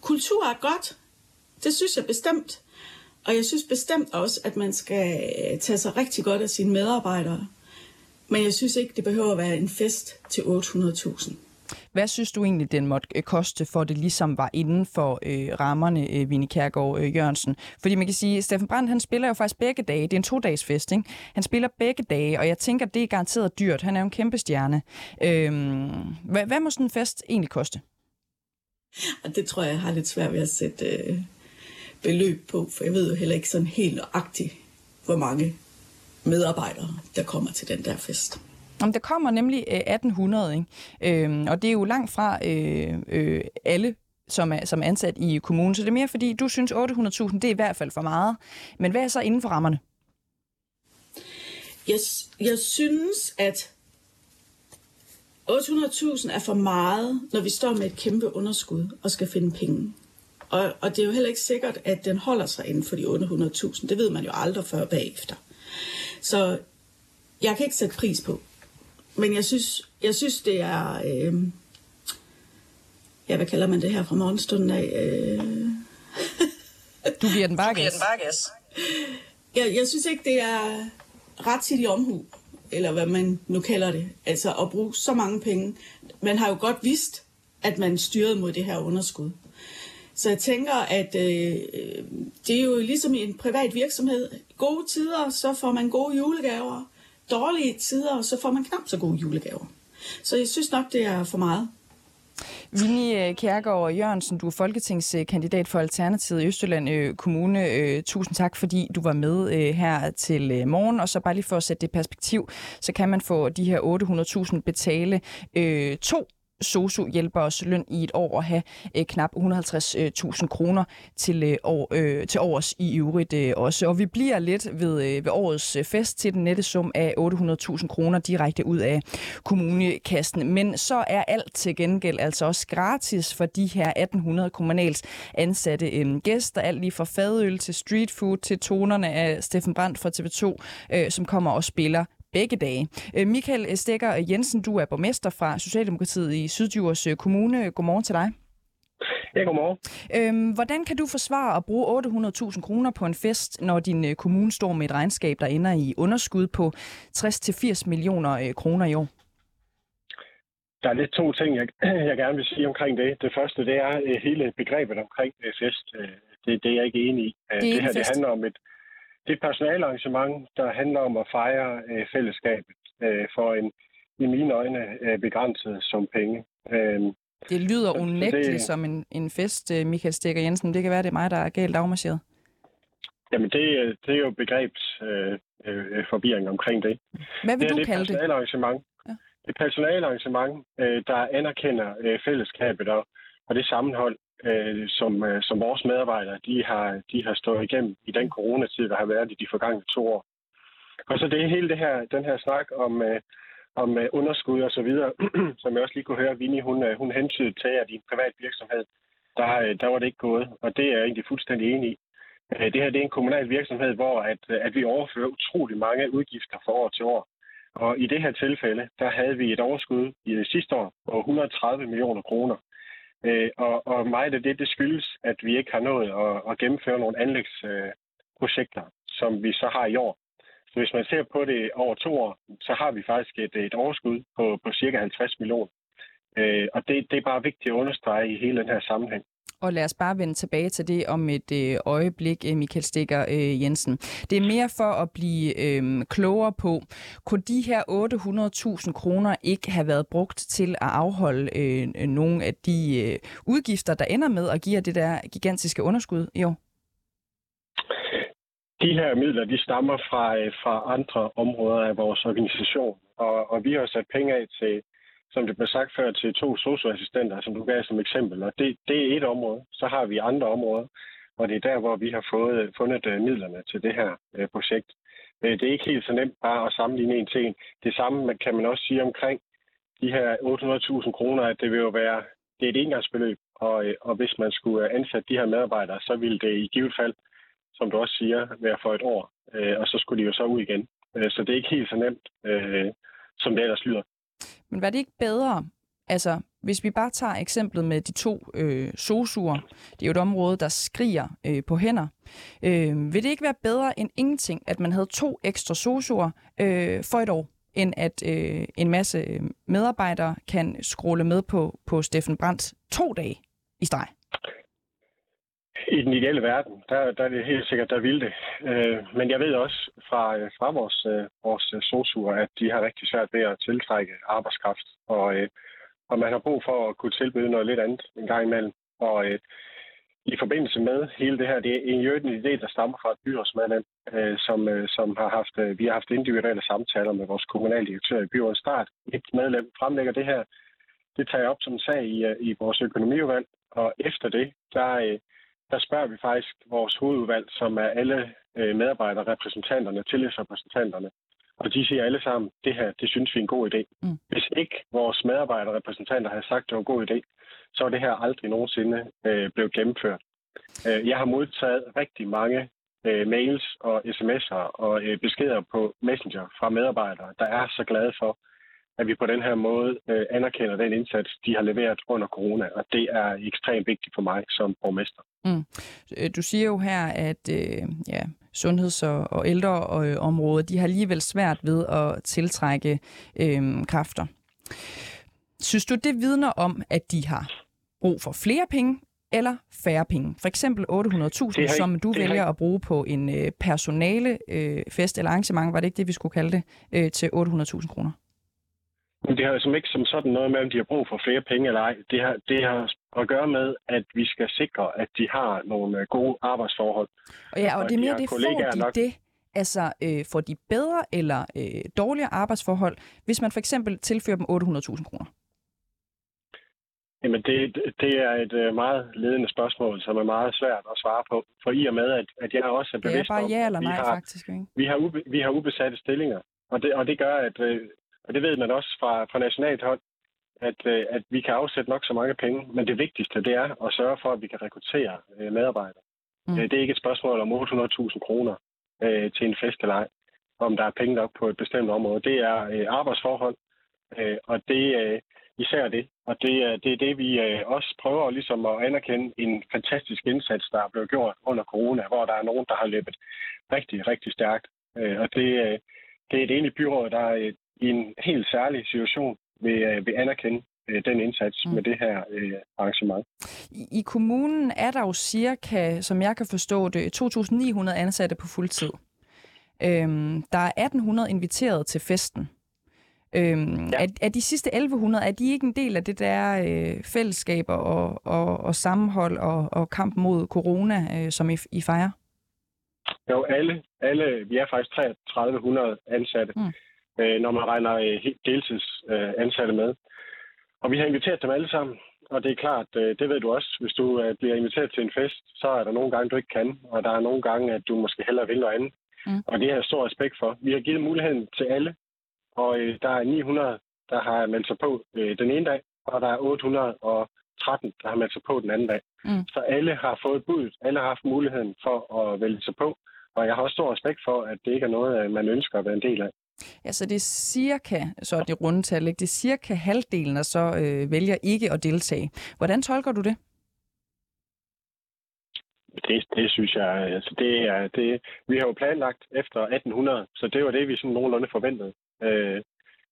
kultur er godt. Det synes jeg bestemt. Og jeg synes bestemt også, at man skal tage sig rigtig godt af sine medarbejdere. Men jeg synes ikke, det behøver at være en fest til 800.000. Hvad synes du egentlig, den måtte øh, koste, for det ligesom var inden for øh, rammerne, øh, Vinnie Kærgaard øh, Jørgensen? Fordi man kan sige, at Steffen Brandt, han spiller jo faktisk begge dage. Det er en to-dages fest, ikke? Han spiller begge dage, og jeg tænker, det er garanteret dyrt. Han er jo en kæmpe stjerne. Øh, hvad, hvad må sådan en fest egentlig koste? Og det tror jeg, jeg har lidt svært ved at sætte øh, beløb på, for jeg ved jo heller ikke sådan helt nøjagtigt, hvor mange medarbejdere, der kommer til den der fest. Jamen, der kommer nemlig øh, 1800, ikke? Øhm, og det er jo langt fra øh, øh, alle som er, som er ansat i kommunen. Så det er mere fordi, du synes 800.000, det er i hvert fald for meget. Men hvad er så inden for rammerne? Jeg, jeg synes, at 800.000 er for meget, når vi står med et kæmpe underskud og skal finde penge. Og, og det er jo heller ikke sikkert, at den holder sig inden for de 800.000. Det ved man jo aldrig før bagefter. Så jeg kan ikke sætte pris på. Men jeg synes, jeg synes det er... Øh, ja, hvad kalder man det her fra morgenstunden af? Øh... Du giver den bare gas. Jeg, jeg synes ikke, det er ret i omhu, eller hvad man nu kalder det. Altså at bruge så mange penge. Man har jo godt vidst, at man styrede mod det her underskud. Så jeg tænker, at øh, det er jo ligesom i en privat virksomhed. Gode tider, så får man gode julegaver. Dårlige tider, så får man knap så gode julegaver. Så jeg synes nok, det er for meget. Vinnie øh, Kjærgaard Jørgensen, du er folketingskandidat for Alternativet i Østjylland øh, Kommune. Øh, tusind tak, fordi du var med her til morgen. Og så bare lige for at sætte det perspektiv, så kan man få de her 800.000 betale to sosu-hjælperes løn i et år og have øh, knap 150.000 øh, kroner til, øh, år, øh, til års i øvrigt øh, også. Og vi bliver lidt ved, øh, ved årets øh, fest til den nette sum af 800.000 kroner direkte ud af kommunekassen. Men så er alt til gengæld altså også gratis for de her 1800 kommunals ansatte øh, gæster. Alt lige fra fadøl til street food til tonerne af Steffen Brandt fra TV2, øh, som kommer og spiller begge dage. Øh, Michael Stikker Jensen, du er borgmester fra Socialdemokratiet i Syddjurs øh, Kommune. Godmorgen til dig. Ja, godmorgen. Øhm, hvordan kan du forsvare at bruge 800.000 kroner på en fest, når din øh, kommune står med et regnskab, der ender i underskud på 60-80 millioner kroner i år? Der er lidt to ting, jeg, jeg gerne vil sige omkring det. Det første, det er hele begrebet omkring fest. Det, det er jeg ikke enig i. Det, det her det handler om et, det er et personalarrangement, der handler om at fejre øh, fællesskabet øh, for en, i mine øjne, øh, begrænset som penge. Øh, det lyder unægteligt det, som en, en fest, øh, Michael Stikker Jensen. Det kan være, det er mig, der er galt afmarcheret. Jamen, det, det er jo begrebsforvirring øh, øh, omkring det. Hvad vil det, du det kalde det? Ja. Det er personalarrangement, øh, der anerkender øh, fællesskabet og, og det sammenhold, øh, som, øh, som vores medarbejdere de har, de har stået igennem i den coronatid, der har været i de forgangne to år. Og så det hele det her, den her snak om, øh, om øh, underskud og så videre, som jeg også lige kunne høre, Vini, hun, øh, hun hentydede til, at i en privat virksomhed, der, øh, der var det ikke gået, og det er jeg egentlig fuldstændig enig i. Øh, det her det er en kommunal virksomhed, hvor at, øh, at vi overfører utrolig mange udgifter fra år til år. Og i det her tilfælde, der havde vi et overskud i det sidste år på 130 millioner kroner. Øh, og, og meget af det, det skyldes, at vi ikke har nået at, at gennemføre nogle anlægsprojekter, øh, som vi så har i år. Så hvis man ser på det over to år, så har vi faktisk et, et overskud på, på cirka 50 millioner. Øh, og det, det er bare vigtigt at understrege i hele den her sammenhæng. Og lad os bare vende tilbage til det om et øh, øjeblik, øh, Michael Stikker øh, Jensen. Det er mere for at blive øh, klogere på, kunne de her 800.000 kroner ikke have været brugt til at afholde øh, nogle af de øh, udgifter, der ender med at give det der gigantiske underskud i år? De her midler, de stammer fra, øh, fra andre områder af vores organisation, og, og vi har sat penge af til som det blev sagt før, til to socioassistenter, som du gav som eksempel. Og det, det er et område. Så har vi andre områder, og det er der, hvor vi har fået, fundet øh, midlerne til det her øh, projekt. Øh, det er ikke helt så nemt bare at sammenligne en til en. Det samme kan man også sige omkring de her 800.000 kroner, at det vil jo være det er et engangsbeløb, og, øh, og hvis man skulle ansætte de her medarbejdere, så ville det i givet fald, som du også siger, være for et år, og så skulle de jo så ud igen. Så det er ikke helt så nemt, som det ellers lyder. Men var det ikke bedre, altså hvis vi bare tager eksemplet med de to øh, sosuer, det er jo et område, der skriger øh, på hænder. Øh, vil det ikke være bedre end ingenting, at man havde to ekstra sosuer øh, for et år? end at øh, en masse øh, medarbejdere kan scrolle med på, på Steffen Brandt to dage i streg? I den ideelle verden, der, der er det helt sikkert, der vil det. Øh, men jeg ved også fra, øh, fra vores, øh, vores øh, sosuer, at de har rigtig svært ved at tiltrække arbejdskraft. Og, øh, og man har brug for at kunne tilbyde noget lidt andet en gang imellem. Og øh, i forbindelse med hele det her, det er en, en idé, der stammer fra et byrådsmedlem, øh, som, øh, som har haft, øh, vi har haft individuelle samtaler med vores kommunaldirektør i byrådets start. Et medlem fremlægger det her. Det tager jeg op som en sag i, øh, i vores økonomiudvalg, og efter det, der, øh, der spørger vi faktisk vores hovedudvalg, som er alle øh, medarbejderrepræsentanterne, tillidsrepræsentanterne, og de siger alle sammen, det her, det synes vi er en god idé. Mm. Hvis ikke vores medarbejderrepræsentanter havde sagt, det var en god idé, så var det her aldrig nogensinde øh, blevet gennemført. Øh, jeg har modtaget rigtig mange øh, mails og sms'er og øh, beskeder på Messenger fra medarbejdere, der er så glade for, at vi på den her måde øh, anerkender den indsats, de har leveret under corona, og det er ekstremt vigtigt for mig som borgmester. Mm. Øh, du siger jo her, at øh, ja, sundheds- og, og ældreområdet, de har alligevel svært ved at tiltrække øh, kræfter. Synes du, det vidner om, at de har brug for flere penge eller færre penge? For eksempel 800.000, som du vælger at bruge på en øh, personale øh, fest eller arrangement, var det ikke det, vi skulle kalde det, øh, til 800.000 kroner? Det har altså ikke som sådan noget med, om de har brug for flere penge eller ej. Det har, det har at gøre med, at vi skal sikre, at de har nogle øh, gode arbejdsforhold. Og ja, og, og det er mere de det, får de nok... det? Altså, øh, får de bedre eller øh, dårligere arbejdsforhold, hvis man for eksempel tilfører dem 800.000 kroner? Jamen, det, det er et øh, meget ledende spørgsmål, som er meget svært at svare på. For i og med, at, at jeg også er bevidst er bare ja eller nej, har, faktisk. Ikke? Vi har, ube, vi har ubesatte stillinger, og det, og det gør, at øh, og det ved man også fra, fra nationalt hold, at, øh, at vi kan afsætte nok så mange penge, men det vigtigste det er at sørge for, at vi kan rekruttere øh, medarbejdere. Mm. Øh, det er ikke et spørgsmål om 800.000 kroner øh, til en fest eller ej, om der er penge nok på et bestemt område. Det er øh, arbejdsforhold, øh, og det er øh, især det. Og det, øh, det er det, vi øh, også prøver ligesom at anerkende en fantastisk indsats, der er blevet gjort under corona, hvor der er nogen, der har løbet rigtig, rigtig stærkt. Øh, og det, øh, det er et enigt byråd, der, i en helt særlig situation vil, øh, vil anerkende øh, den indsats mm. med det her øh, arrangement. I, I kommunen er der jo cirka, som jeg kan forstå det, 2.900 ansatte på fuldtid. Øhm, der er 1.800 inviteret til festen. Øhm, ja. er, er de sidste 1100, er de ikke en del af det der øh, fællesskaber og, og, og sammenhold og, og kamp mod corona, øh, som I, I fejrer? Jo, alle, alle, vi er faktisk 3300 ansatte. Mm øh, når man regner øh, deltidsansatte øh, med. Og vi har inviteret dem alle sammen, og det er klart, øh, det ved du også, hvis du øh, bliver inviteret til en fest, så er der nogle gange, du ikke kan, og der er nogle gange, at du måske hellere vil noget andet. Mm. Og det har jeg stor respekt for. Vi har givet muligheden til alle, og øh, der er 900, der har meldt sig på øh, den ene dag, og der er 813, der har meldt sig på den anden dag. Mm. Så alle har fået budet, alle har haft muligheden for at vælge sig på, og jeg har også stor respekt for, at det ikke er noget, øh, man ønsker at være en del af. Ja, så det er cirka, så er det rundetal, ikke? det er cirka halvdelen, der så øh, vælger ikke at deltage. Hvordan tolker du det? Det, det synes jeg, altså det er, det, vi har jo planlagt efter 1800, så det var det, vi sådan nogenlunde forventede. Øh,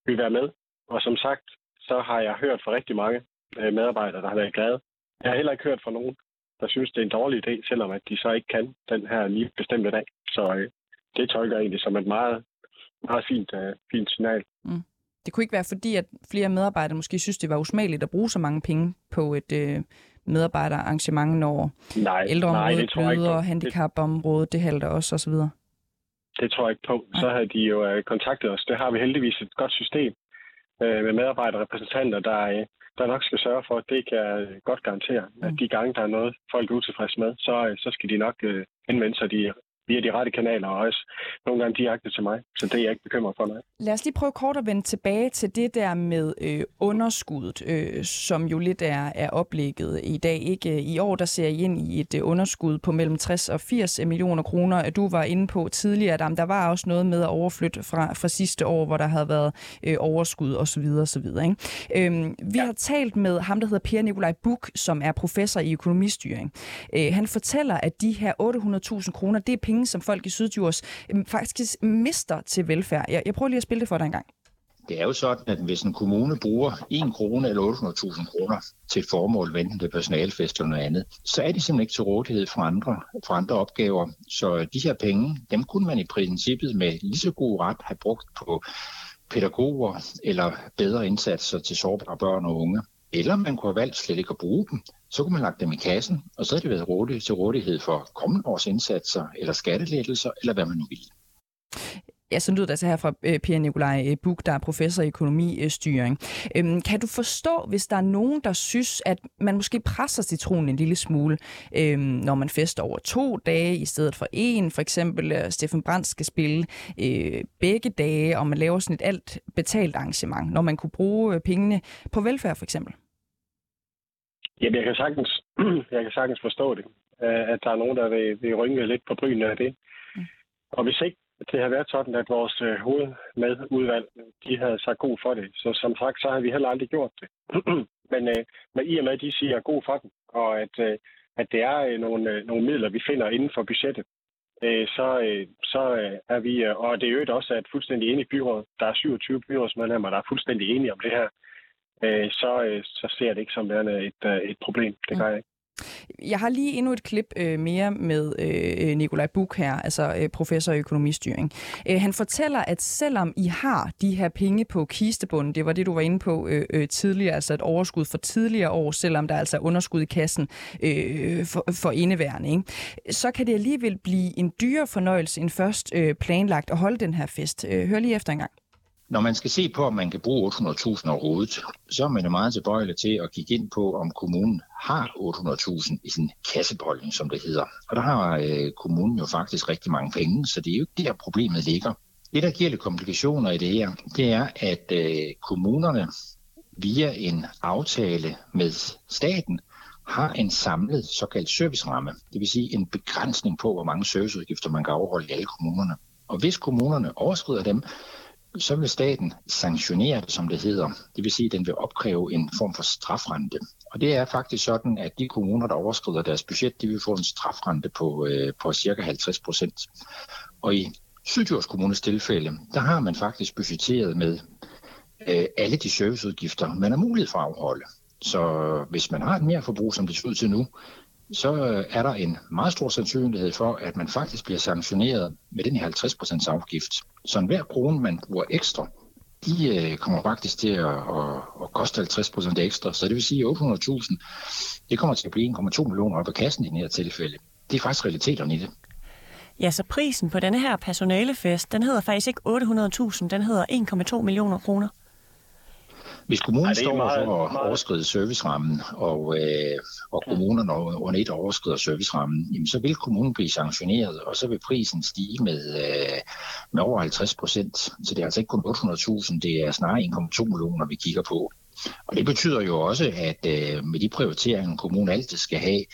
vi være med. Og som sagt, så har jeg hørt fra rigtig mange øh, medarbejdere, der har været glade. Jeg har heller ikke hørt fra nogen, der synes, det er en dårlig idé, selvom at de så ikke kan den her lige bestemte dag. Så øh, det tolker jeg egentlig som et meget meget fint, uh, fint signal. Mm. Det kunne ikke være fordi, at flere medarbejdere måske synes, det var usmageligt at bruge så mange penge på et uh, medarbejderarrangement, når nej, ældreområdet nej, bløder, handicapområdet, det halter også osv.? Det tror jeg ikke på. Så havde de jo uh, kontaktet os. Det har vi heldigvis et godt system uh, med medarbejderrepræsentanter, der, uh, der nok skal sørge for, at det kan jeg godt garantere, mm. at de gange, der er noget, folk er utilfredse med, så, uh, så skal de nok uh, henvende sig de via de rette kanaler, og også nogle gange direkte til mig. Så det er jeg ikke bekymret for, nej. Lad os lige prøve kort at vende tilbage til det der med øh, underskuddet, øh, som jo lidt er, er oplægget i dag. Ikke I år, der ser I ind i et øh, underskud på mellem 60 og 80 millioner kroner. Du var inde på tidligere, at der var også noget med at overflytte fra, fra sidste år, hvor der havde været øh, overskud osv. osv. Ikke? Øhm, vi ja. har talt med ham, der hedder Per Nikolaj Buk, som er professor i økonomistyring. Øh, han fortæller, at de her 800.000 kroner, det er penge, penge, som folk i Sydjurs øhm, faktisk mister til velfærd. Jeg, jeg prøver lige at spille det for dig en gang. Det er jo sådan, at hvis en kommune bruger 1 krone eller 800.000 kroner til formål, enten det personalfest eller noget andet, så er de simpelthen ikke til rådighed for andre, for andre opgaver. Så øh, de her penge, dem kunne man i princippet med lige så god ret have brugt på pædagoger eller bedre indsatser til sårbare børn og unge. Eller man kunne have valgt slet ikke at bruge dem. Så kunne man lagt dem i kassen, og så havde det været rådigt til rådighed for kommende års indsatser, eller skattelettelser, eller hvad man nu vil. Ja, så lyder det altså her fra øh, Per Nikolaj øh, Buk, der er professor i økonomistyring. Øhm, kan du forstå, hvis der er nogen, der synes, at man måske presser citronen en lille smule, øhm, når man fester over to dage i stedet for en? For eksempel uh, Steffen Brandt skal spille øh, begge dage, og man laver sådan et alt betalt arrangement, når man kunne bruge pengene på velfærd for eksempel. Jamen, jeg kan sagtens, jeg kan sagtens forstå det, at der er nogen, der vil, vil rynke lidt på brynene af det. Mm. Og hvis ikke det har været sådan, at vores øh, hovedmadudvalg, de havde sagt god for det. Så som sagt, så har vi heller aldrig gjort det. men, øh, men i og med, at de siger god for den, og at, øh, at det er øh, nogle, øh, nogle midler, vi finder inden for budgettet, øh, så, øh, så øh, er vi, øh, og det er jo også et fuldstændig enigt byråd. Der er 27 byrådsmedlemmer, der er fuldstændig enige om det her. Øh, så, øh, så ser det ikke som værende et, øh, et problem. Det gør jeg ikke. Jeg har lige endnu et klip øh, mere med øh, Nikolaj Buk her, altså øh, professor i økonomistyring. Øh, han fortæller, at selvom I har de her penge på kistebunden, det var det, du var inde på øh, øh, tidligere, altså et overskud for tidligere år, selvom der er altså er underskud i kassen øh, for, for indeværende, ikke? så kan det alligevel blive en dyre fornøjelse end først øh, planlagt at holde den her fest. Øh, hør lige efter en gang. Når man skal se på, om man kan bruge 800.000 overhovedet, så er man jo meget tilbøjelig til at kigge ind på, om kommunen har 800.000 i sin kassebeholdning, som det hedder. Og der har øh, kommunen jo faktisk rigtig mange penge, så det er jo ikke der, problemet ligger. Det, der giver lidt komplikationer i det her, det er, at øh, kommunerne via en aftale med staten har en samlet såkaldt serviceramme. Det vil sige en begrænsning på, hvor mange serviceudgifter man kan afholde i alle kommunerne. Og hvis kommunerne overskrider dem, så vil staten sanktionere som det hedder. Det vil sige, at den vil opkræve en form for strafrente. Og det er faktisk sådan, at de kommuner, der overskrider deres budget, de vil få en strafrente på, øh, på cirka 50 procent. Og i Syddjurs Kommunes tilfælde, der har man faktisk budgetteret med øh, alle de serviceudgifter, man har mulighed for at afholde. Så hvis man har et mere forbrug, som det ser ud til nu, så øh, er der en meget stor sandsynlighed for, at man faktisk bliver sanktioneret med den her 50% afgift. Så hver krone, man bruger ekstra, de øh, kommer faktisk til at, at, at koste 50% ekstra. Så det vil sige, at 800.000, det kommer til at blive 1,2 millioner op af kassen i det her tilfælde. Det er faktisk realiteterne i det. Ja, så prisen på denne her personalefest, den hedder faktisk ikke 800.000, den hedder 1,2 millioner kroner. Hvis kommunen står meget, for at overskride servicerammen, og, øh, og kommunerne under et overskrider servicerammen, jamen, så vil kommunen blive sanktioneret, og så vil prisen stige med, øh, med over 50 procent. Så det er altså ikke kun 800.000, det er snarere 1,2 millioner, vi kigger på. Og det betyder jo også, at øh, med de prioriteringer, kommunen altid skal have,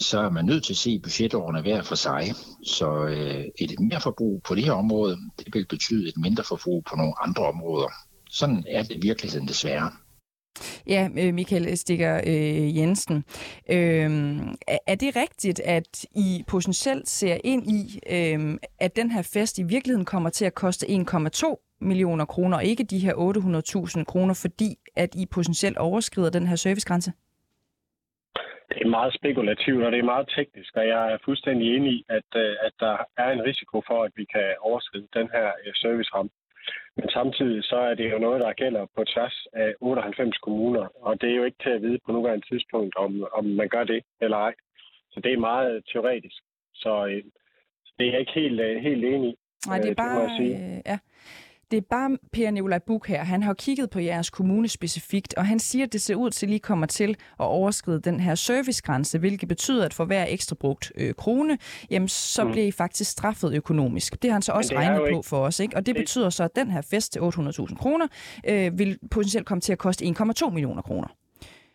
så er man nødt til at se budgetårene hver for sig. Så øh, et mere forbrug på det her område, det vil betyde et mindre forbrug på nogle andre områder. Sådan er det i virkeligheden desværre. Ja, øh, Michael Stikker øh, Jensen. Øh, er det rigtigt, at I potentielt ser ind i, øh, at den her fest i virkeligheden kommer til at koste 1,2 millioner kroner, og ikke de her 800.000 kroner, fordi at I potentielt overskrider den her servicegrænse? Det er meget spekulativt, og det er meget teknisk, og jeg er fuldstændig enig i, at, øh, at der er en risiko for, at vi kan overskride den her øh, serviceramme. Men samtidig så er det jo noget, der gælder på tværs af 98 kommuner, og det er jo ikke til at vide på nuværende tidspunkt, om, om man gør det eller ej. Så det er meget teoretisk. Så, øh, det er jeg ikke helt, øh, helt enig i. Nej, det er bare... Det øh, ja. Det er bare Per Nikolaj Buk her. Han har kigget på jeres kommune specifikt, og han siger, at det ser ud til, at lige kommer til at overskride den her servicegrænse, hvilket betyder, at for hver ekstra brugt øh, krone, jamen, så mm. bliver I faktisk straffet økonomisk. Det har han så også regnet på for os, ikke? Og det, det betyder så, at den her fest til 800.000 kroner øh, vil potentielt komme til at koste 1,2 millioner kroner.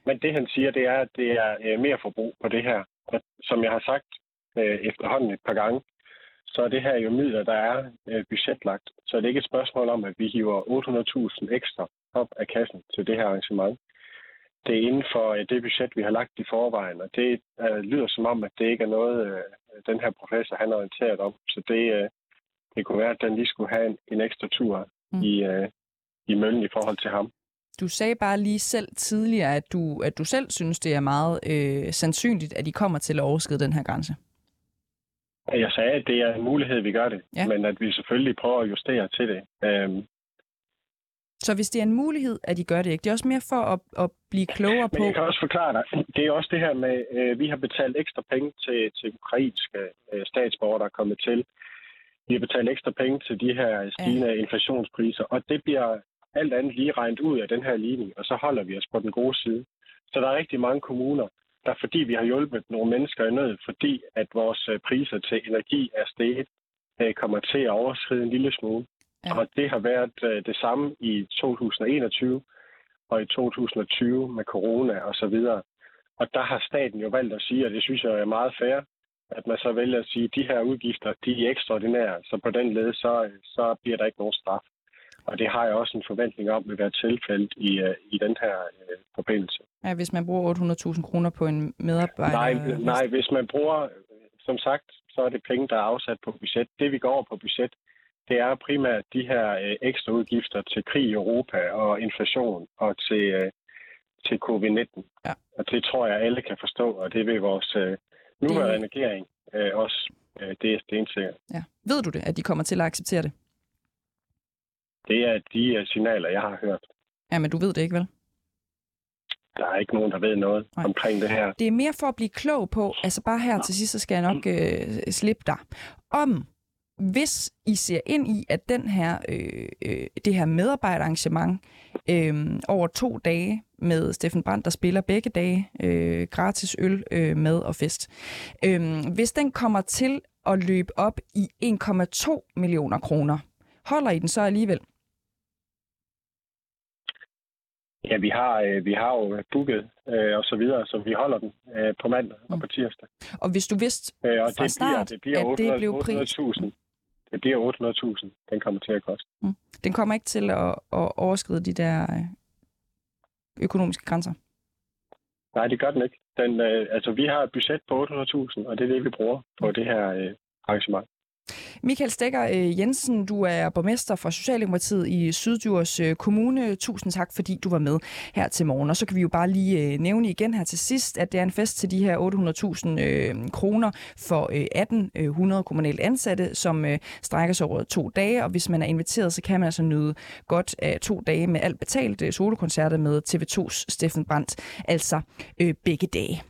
Men det han siger, det er, at det er øh, mere forbrug på det her. Og som jeg har sagt øh, efterhånden et par gange, så er det her jo midler, der er øh, budgetlagt. Så det er ikke et spørgsmål om, at vi hiver 800.000 ekstra op af kassen til det her arrangement. Det er inden for øh, det budget, vi har lagt i forvejen, og det øh, lyder som om, at det ikke er noget, øh, den her professor han er orienteret om. Så det, øh, det kunne være, at den lige skulle have en, en ekstra tur mm. i, øh, i møllen i forhold til ham. Du sagde bare lige selv tidligere, at du, at du selv synes, det er meget øh, sandsynligt, at I kommer til at overskride den her grænse. Jeg sagde, at det er en mulighed, vi gør det, Ja. men at vi selvfølgelig prøver at justere til det. Øhm, Så hvis det er en mulighed, at I gør det ikke, det er også mere for at, at blive klogere Men på... jeg kan også forklare dig, det er også det her med, øh, vi har betalt ekstra penge til, til ukrainske øh, statsborgere, der er kommet til. Vi har betalt ekstra penge til de her stigende ja. inflationspriser, og det bliver alt andet lige regnet ud af den her ligning, og så holder vi os på den gode side. Så der er rigtig mange kommuner, der fordi vi har hjulpet nogle mennesker i nød, fordi at vores øh, priser til energi er steget, øh, kommer til at overskride en lille smule. Ja. Og det har været øh, det samme i 2021 og i 2020 med corona og så videre. Og der har staten jo valgt at sige, og det synes jeg er meget fair, at man så vælger at sige, at de her udgifter, de er ekstraordinære, så på den led, så, så bliver der ikke nogen straf. Og det har jeg også en forventning om vil være tilfældet i, øh, i den her øh, forbindelse. Ja, hvis man bruger 800.000 kroner på en medarbejder... Nej, nej, hvis man bruger, som sagt, så er det penge, der er afsat på budget. Det vi går over på budget, det er primært de her øh, ekstra udgifter til krig i Europa og inflation og til, øh, til covid-19. Ja. Og det tror jeg, alle kan forstå, og det vil vores øh, nuværende regering øh, også. Øh, det er stensikkert. Ja. Ved du det, at de kommer til at acceptere det? Det er de øh, signaler, jeg har hørt. Ja, men du ved det ikke, vel? Der er ikke nogen, der ved noget Nej. Omkring det her. Det er mere for at blive klog på, altså bare her til sidst, så skal jeg nok øh, slippe dig, om hvis I ser ind i, at den her, øh, øh, det her medarbejderarrangement øh, over to dage med Steffen Brandt, der spiller begge dage øh, gratis øl, øh, mad og fest, øh, hvis den kommer til at løbe op i 1,2 millioner kroner, holder I den så alligevel? Ja, vi har, øh, vi har jo booket øh, og så videre, så vi holder den øh, på mandag og på tirsdag. Og hvis du vidste Øh, og fra det start, bliver, det bliver at det 800 blev pris. 800.000. Det bliver 800.000, den kommer til at koste. Den kommer ikke til at, at overskride de der øh, økonomiske grænser. Nej, det gør den ikke. Den, øh, altså, vi har et budget på 800.000, og det er det, vi bruger på det her øh, arrangement. Michael Stegger øh, Jensen, du er borgmester for Socialdemokratiet i Syddjurs øh, Kommune. Tusind tak, fordi du var med her til morgen. Og så kan vi jo bare lige øh, nævne igen her til sidst, at det er en fest til de her 800.000 kroner for 1800 kommunalt ansatte, som strækker sig over to dage. Og hvis man er inviteret, så kan man altså nyde godt af to dage med alt betalt solokoncerter med TV2's Steffen Brandt. Altså begge dage.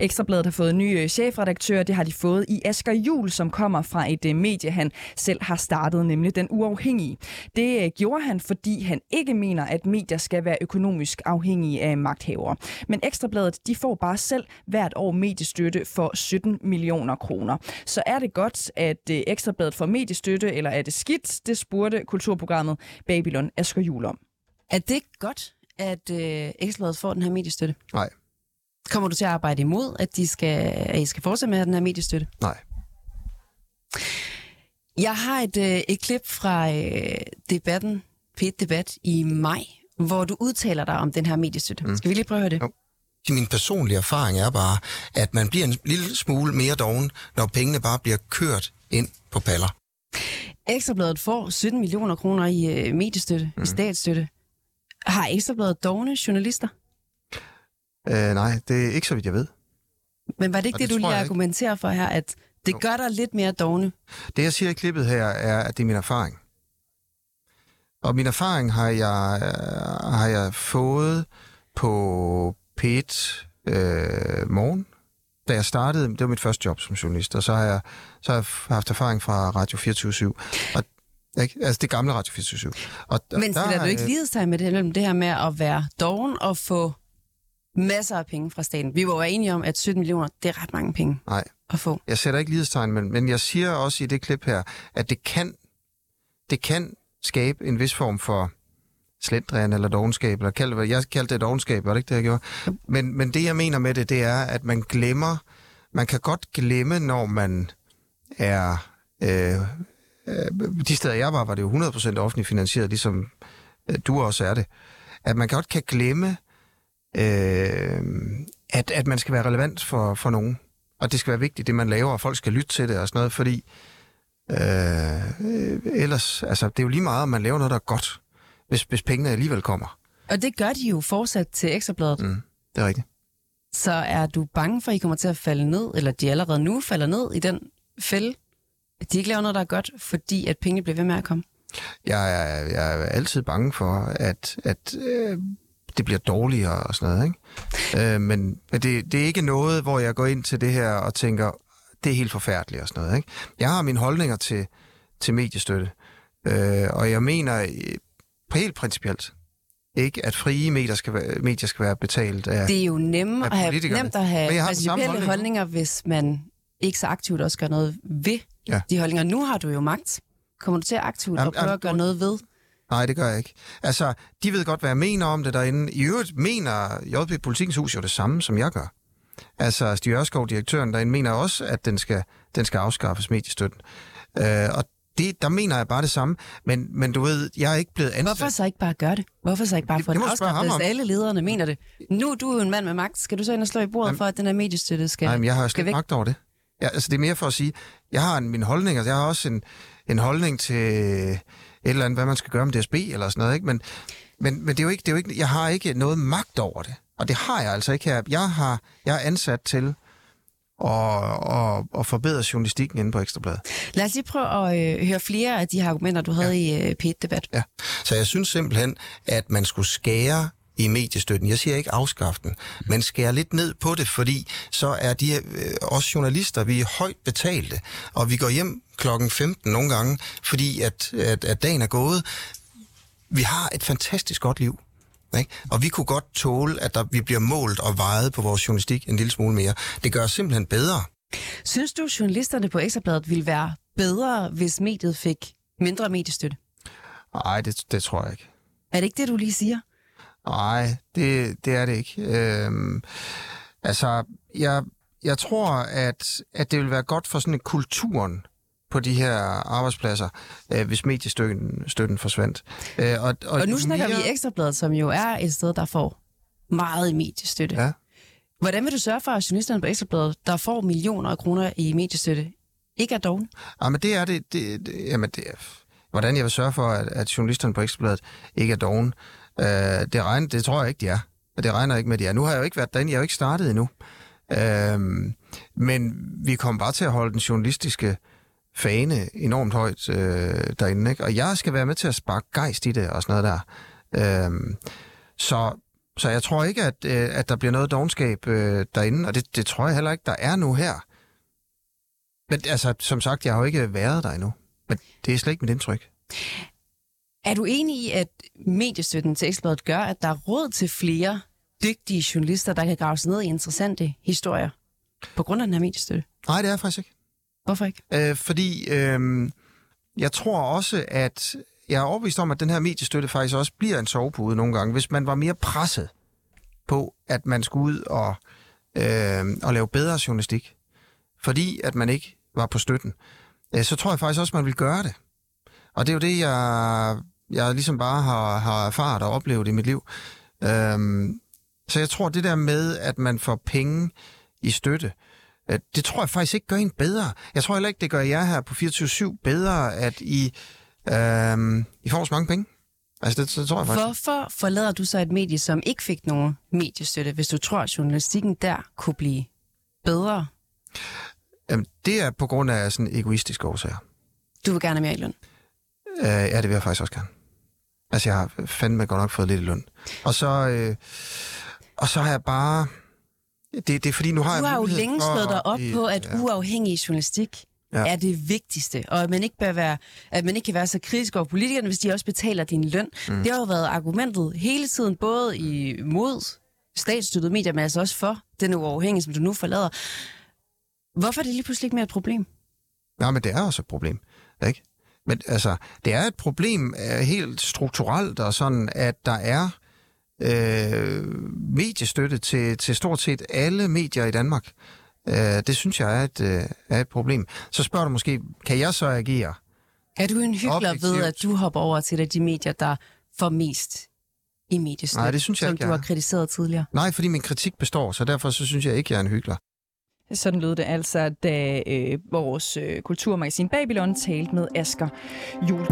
Ekstrabladet har fået en ny øh, chefredaktør. Det har de fået i Asger Jul, som kommer fra et øh, medie, han selv har startet, nemlig Den Uafhængige. Det øh, gjorde han, fordi han ikke mener, at medier skal være økonomisk afhængige af magthavere. Men Ekstrabladet de får bare selv hvert år mediestøtte for 17 millioner kroner. Så er det godt, at Ekstrabladet får mediestøtte, eller er det skidt? Det spurgte kulturprogrammet Babylon Asger Jul om. Er det godt, at øh, Ekstrabladet får den her mediestøtte? Nej. Kommer du til at arbejde imod, at, de skal, at I skal fortsætte med at have den her mediestøtte? Nej. Jeg har et, øh, et klip fra øh, debatten, P1-debat i maj, hvor du udtaler dig om den her mediestøtte. Mm. Skal vi lige prøve at høre det? Jo. Min personlige erfaring er bare, at man bliver en lille smule mere doven, når pengene bare bliver kørt ind på paller. Ekstrabladet får 17 millioner kroner i øh, mediestøtte, mm. i statsstøtte. Har Ekstrabladet dogne journalister? Øh, nej, det er ikke så vidt, jeg ved. Men var det ikke Og det, det du lige argumenterer for her, at det Jo. gør dig lidt mere dogne? Det, jeg siger i klippet her, er, at det er min erfaring. Og min erfaring har jeg, øh, har jeg fået på P1 øh, morgen, da jeg startede. Det var mit første job som journalist, og så har jeg, så har jeg haft erfaring fra Radio 24 og ikke? Altså det gamle Radio 24 og Men stiller du ikke lighedstegn med det, mellem det her med at være doven og få masser af penge fra staten? Vi var jo enige om, at 17 millioner, det er ret mange penge Nej, at få. jeg sætter ikke lighedstegn, men, men jeg siger også i det klip her, at det kan, det kan skabe en vis form for slendrian eller dogenskab, eller kald det, jeg kaldte det dogenskab, var det ikke det, jeg gjorde? Men, men det, jeg mener med det, det er, at man glemmer, man kan godt glemme, når man er... Øh, øh, de steder, jeg var, var det jo 100% offentligt finansieret, ligesom øh, du også er det. At man godt kan glemme, øh, at, at man skal være relevant for, for nogen. Og det skal være vigtigt, det man laver, og folk skal lytte til det og sådan noget, fordi øh, ellers, altså det er jo lige meget, om man laver noget, der er godt, hvis, hvis pengene alligevel kommer. Og det gør de jo fortsat til Ekstrabladet. Mm, det er rigtigt. Så er du bange for, at I kommer til at falde ned, eller de allerede nu falder ned i den fælde, at de ikke laver noget, der er godt, fordi at pengene bliver ved med at komme? Jeg er, jeg er altid bange for, at, at øh, det bliver dårligere og sådan noget. Ikke? Øh, men men det, det er ikke noget, hvor jeg går ind til det her og tænker, det er helt forfærdeligt og sådan noget. Ikke? Jeg har mine holdninger til, til mediestøtte, øh, og jeg mener øh, helt principielt, ikke at frie medier skal være, medier skal være betalt af Det er jo nemt at have, nemt at have principielle holdning. holdninger, hvis man ikke så aktivt også gør noget ved Ja. de holdninger. Nu har du jo magt. Kommer du til at aktivt Jamen, at prøve jamen, at gøre noget ved? Nej, det gør jeg ikke. Altså, de ved godt, hvad jeg mener om det derinde. I øvrigt mener JP Politikens Hus jo det samme, som jeg gør. Altså, Stig Ørskov, direktøren derinde, mener også, at den skal, den skal afskaffes mediestøtten. Øh, og det, der mener jeg bare det samme. Men, men du ved, jeg er ikke blevet ansat. Hvorfor så ikke bare gøre det? Hvorfor så ikke bare Det- få det afskaffelse, om. hvis alle lederne mener det? Nu er du jo en mand med magt. Skal du så ind og slå i bordet Jamen- for, at den her mediestøtte skal, Nej, men jeg har jo slet magt over det. Ja, altså, det er mere for at sige, jeg har en, mine holdninger. Jeg har også en, en holdning til eller andet, hvad man skal gøre med DSB eller sådan noget. Ikke? Men, men, men det, er jo ikke, det er jo ikke, jeg har ikke noget magt over det. Og det har jeg altså ikke her. Jeg, har, jeg er ansat til at, at, at forbedre journalistikken inde på Ekstrabladet. Lad os lige prøve at øh, høre flere af de her argumenter, du havde ja. i øh, P1-debat. Ja. Så jeg synes simpelthen, at man skulle skære i mediestøtten. Jeg siger ikke afskaffe den, men skære lidt ned på det, fordi så er de øh, os journalister, vi er højt betalte, og vi går hjem klokken 15 nogle gange, fordi at, at, at dagen er gået. Vi har et fantastisk godt liv. Ikke? Og vi kunne godt tåle, at der, vi bliver målt og vejet på vores journalistik en lille smule mere. Det gør os simpelthen bedre. Synes du, journalisterne på Ekstrabladet ville være bedre, hvis mediet fik mindre mediestøtte? Nej, det, det tror jeg ikke. Er det ikke det, du lige siger? Nej, det, det er det ikke. Øhm, altså, jeg, jeg tror, at, at det vil være godt for sådan en kulturen på de her arbejdspladser, øh, hvis mediestøtten støtten forsvandt. Øh, og, og, Og nu snakker mere- vi Ekstrabladet, som jo er et sted, der får meget i mediestøtte. Ja. Hvordan vil du sørge for, at journalisterne på Ekstrabladet, der får millioner af kroner i mediestøtte, ikke er dogne? Ja, men det er det, det, det jamen det er, hvordan jeg vil sørge for, at, at journalisterne på Ekstrabladet ikke er doven. Øh, det, regner, det tror jeg ikke, de er. Det regner ikke med, de er. Nu har jeg jo ikke været derinde, jeg har jo ikke startet endnu. Øh, men vi kommer bare til at holde den journalistiske fane enormt højt øh, derinde. Ikke? Og jeg skal være med til at sparke gejst i det og sådan noget der. Øh, så, så jeg tror ikke, at, øh, at der bliver noget dogenskab øh, derinde, og det, det tror jeg heller ikke, der er nu her. Men altså, som sagt, jeg har jo ikke været der endnu. Men det er slet ikke mit indtryk. Er du enig i, at mediestøtten til Ekstrabladet gør, at der er råd til flere dygtige journalister, der kan grave sig ned i interessante historier på grund af den her mediestøtte? Nej, det er faktisk ikke. Hvorfor ikke? Øh, fordi øh, jeg tror også, at jeg er overbevist om, at den her mediestøtte faktisk også bliver en sovepude nogle gange, hvis man var mere presset på, at man skulle ud og, øh, og lave bedre journalistik, fordi at man ikke var på støtten, øh, så tror jeg faktisk også, at man vil gøre det. Og det er jo det, jeg, jeg ligesom bare har, har erfaret og oplevet i mit liv. Øh, så jeg tror, det der med, at man får penge i støtte, øh, det tror jeg faktisk ikke gør en bedre. Jeg tror heller ikke, det gør jer her på 24-7 bedre, at I, øhm, I får så mange penge. Altså, det, det tror jeg faktisk. Hvorfor forlader du så et medie, som ikke fik nogen mediestøtte, hvis du tror, at journalistikken der kunne blive bedre? Jamen, det er på grund af sådan egoistiske årsager. Du vil gerne have mere i løn. Øh, ja, det vil jeg faktisk også gerne. Altså, jeg har fandme godt nok fået lidt i løn. Og så, øh, og så har jeg bare... Det, det er fordi, nu har Du jeg har jo længe slået dig op blive- på, at ja. uafhængig journalistik Ja. ja. er det vigtigste, og at man ikke bør være, at man ikke kan være så kritisk over politikerne, hvis de også betaler din løn. Mm. Det har jo været argumentet hele tiden, både imod statsstøttede medier, men altså også for den uafhængige, som du nu forlader. Hvorfor er det lige pludselig ikke mere et problem? Nej, men det er også et problem, ikke? Men altså, det er et problem øh, helt strukturelt og sådan, at der er øh, mediestøtte til, til stort set alle medier i Danmark. Øh, det synes jeg er et, øh, er et problem. Så spørger du måske, kan jeg så agere? Er du en hyggelig ved, at du hopper over til de medier, der får mest i mediestøtte, Nej, det synes jeg som ikke, du har er. kritiseret tidligere. Nej, fordi min kritik består, så derfor så synes jeg ikke, jeg er en hyggelig. Sådan lød det altså, da øh, vores øh, kulturmagasin Babylon talte med Asger Jul.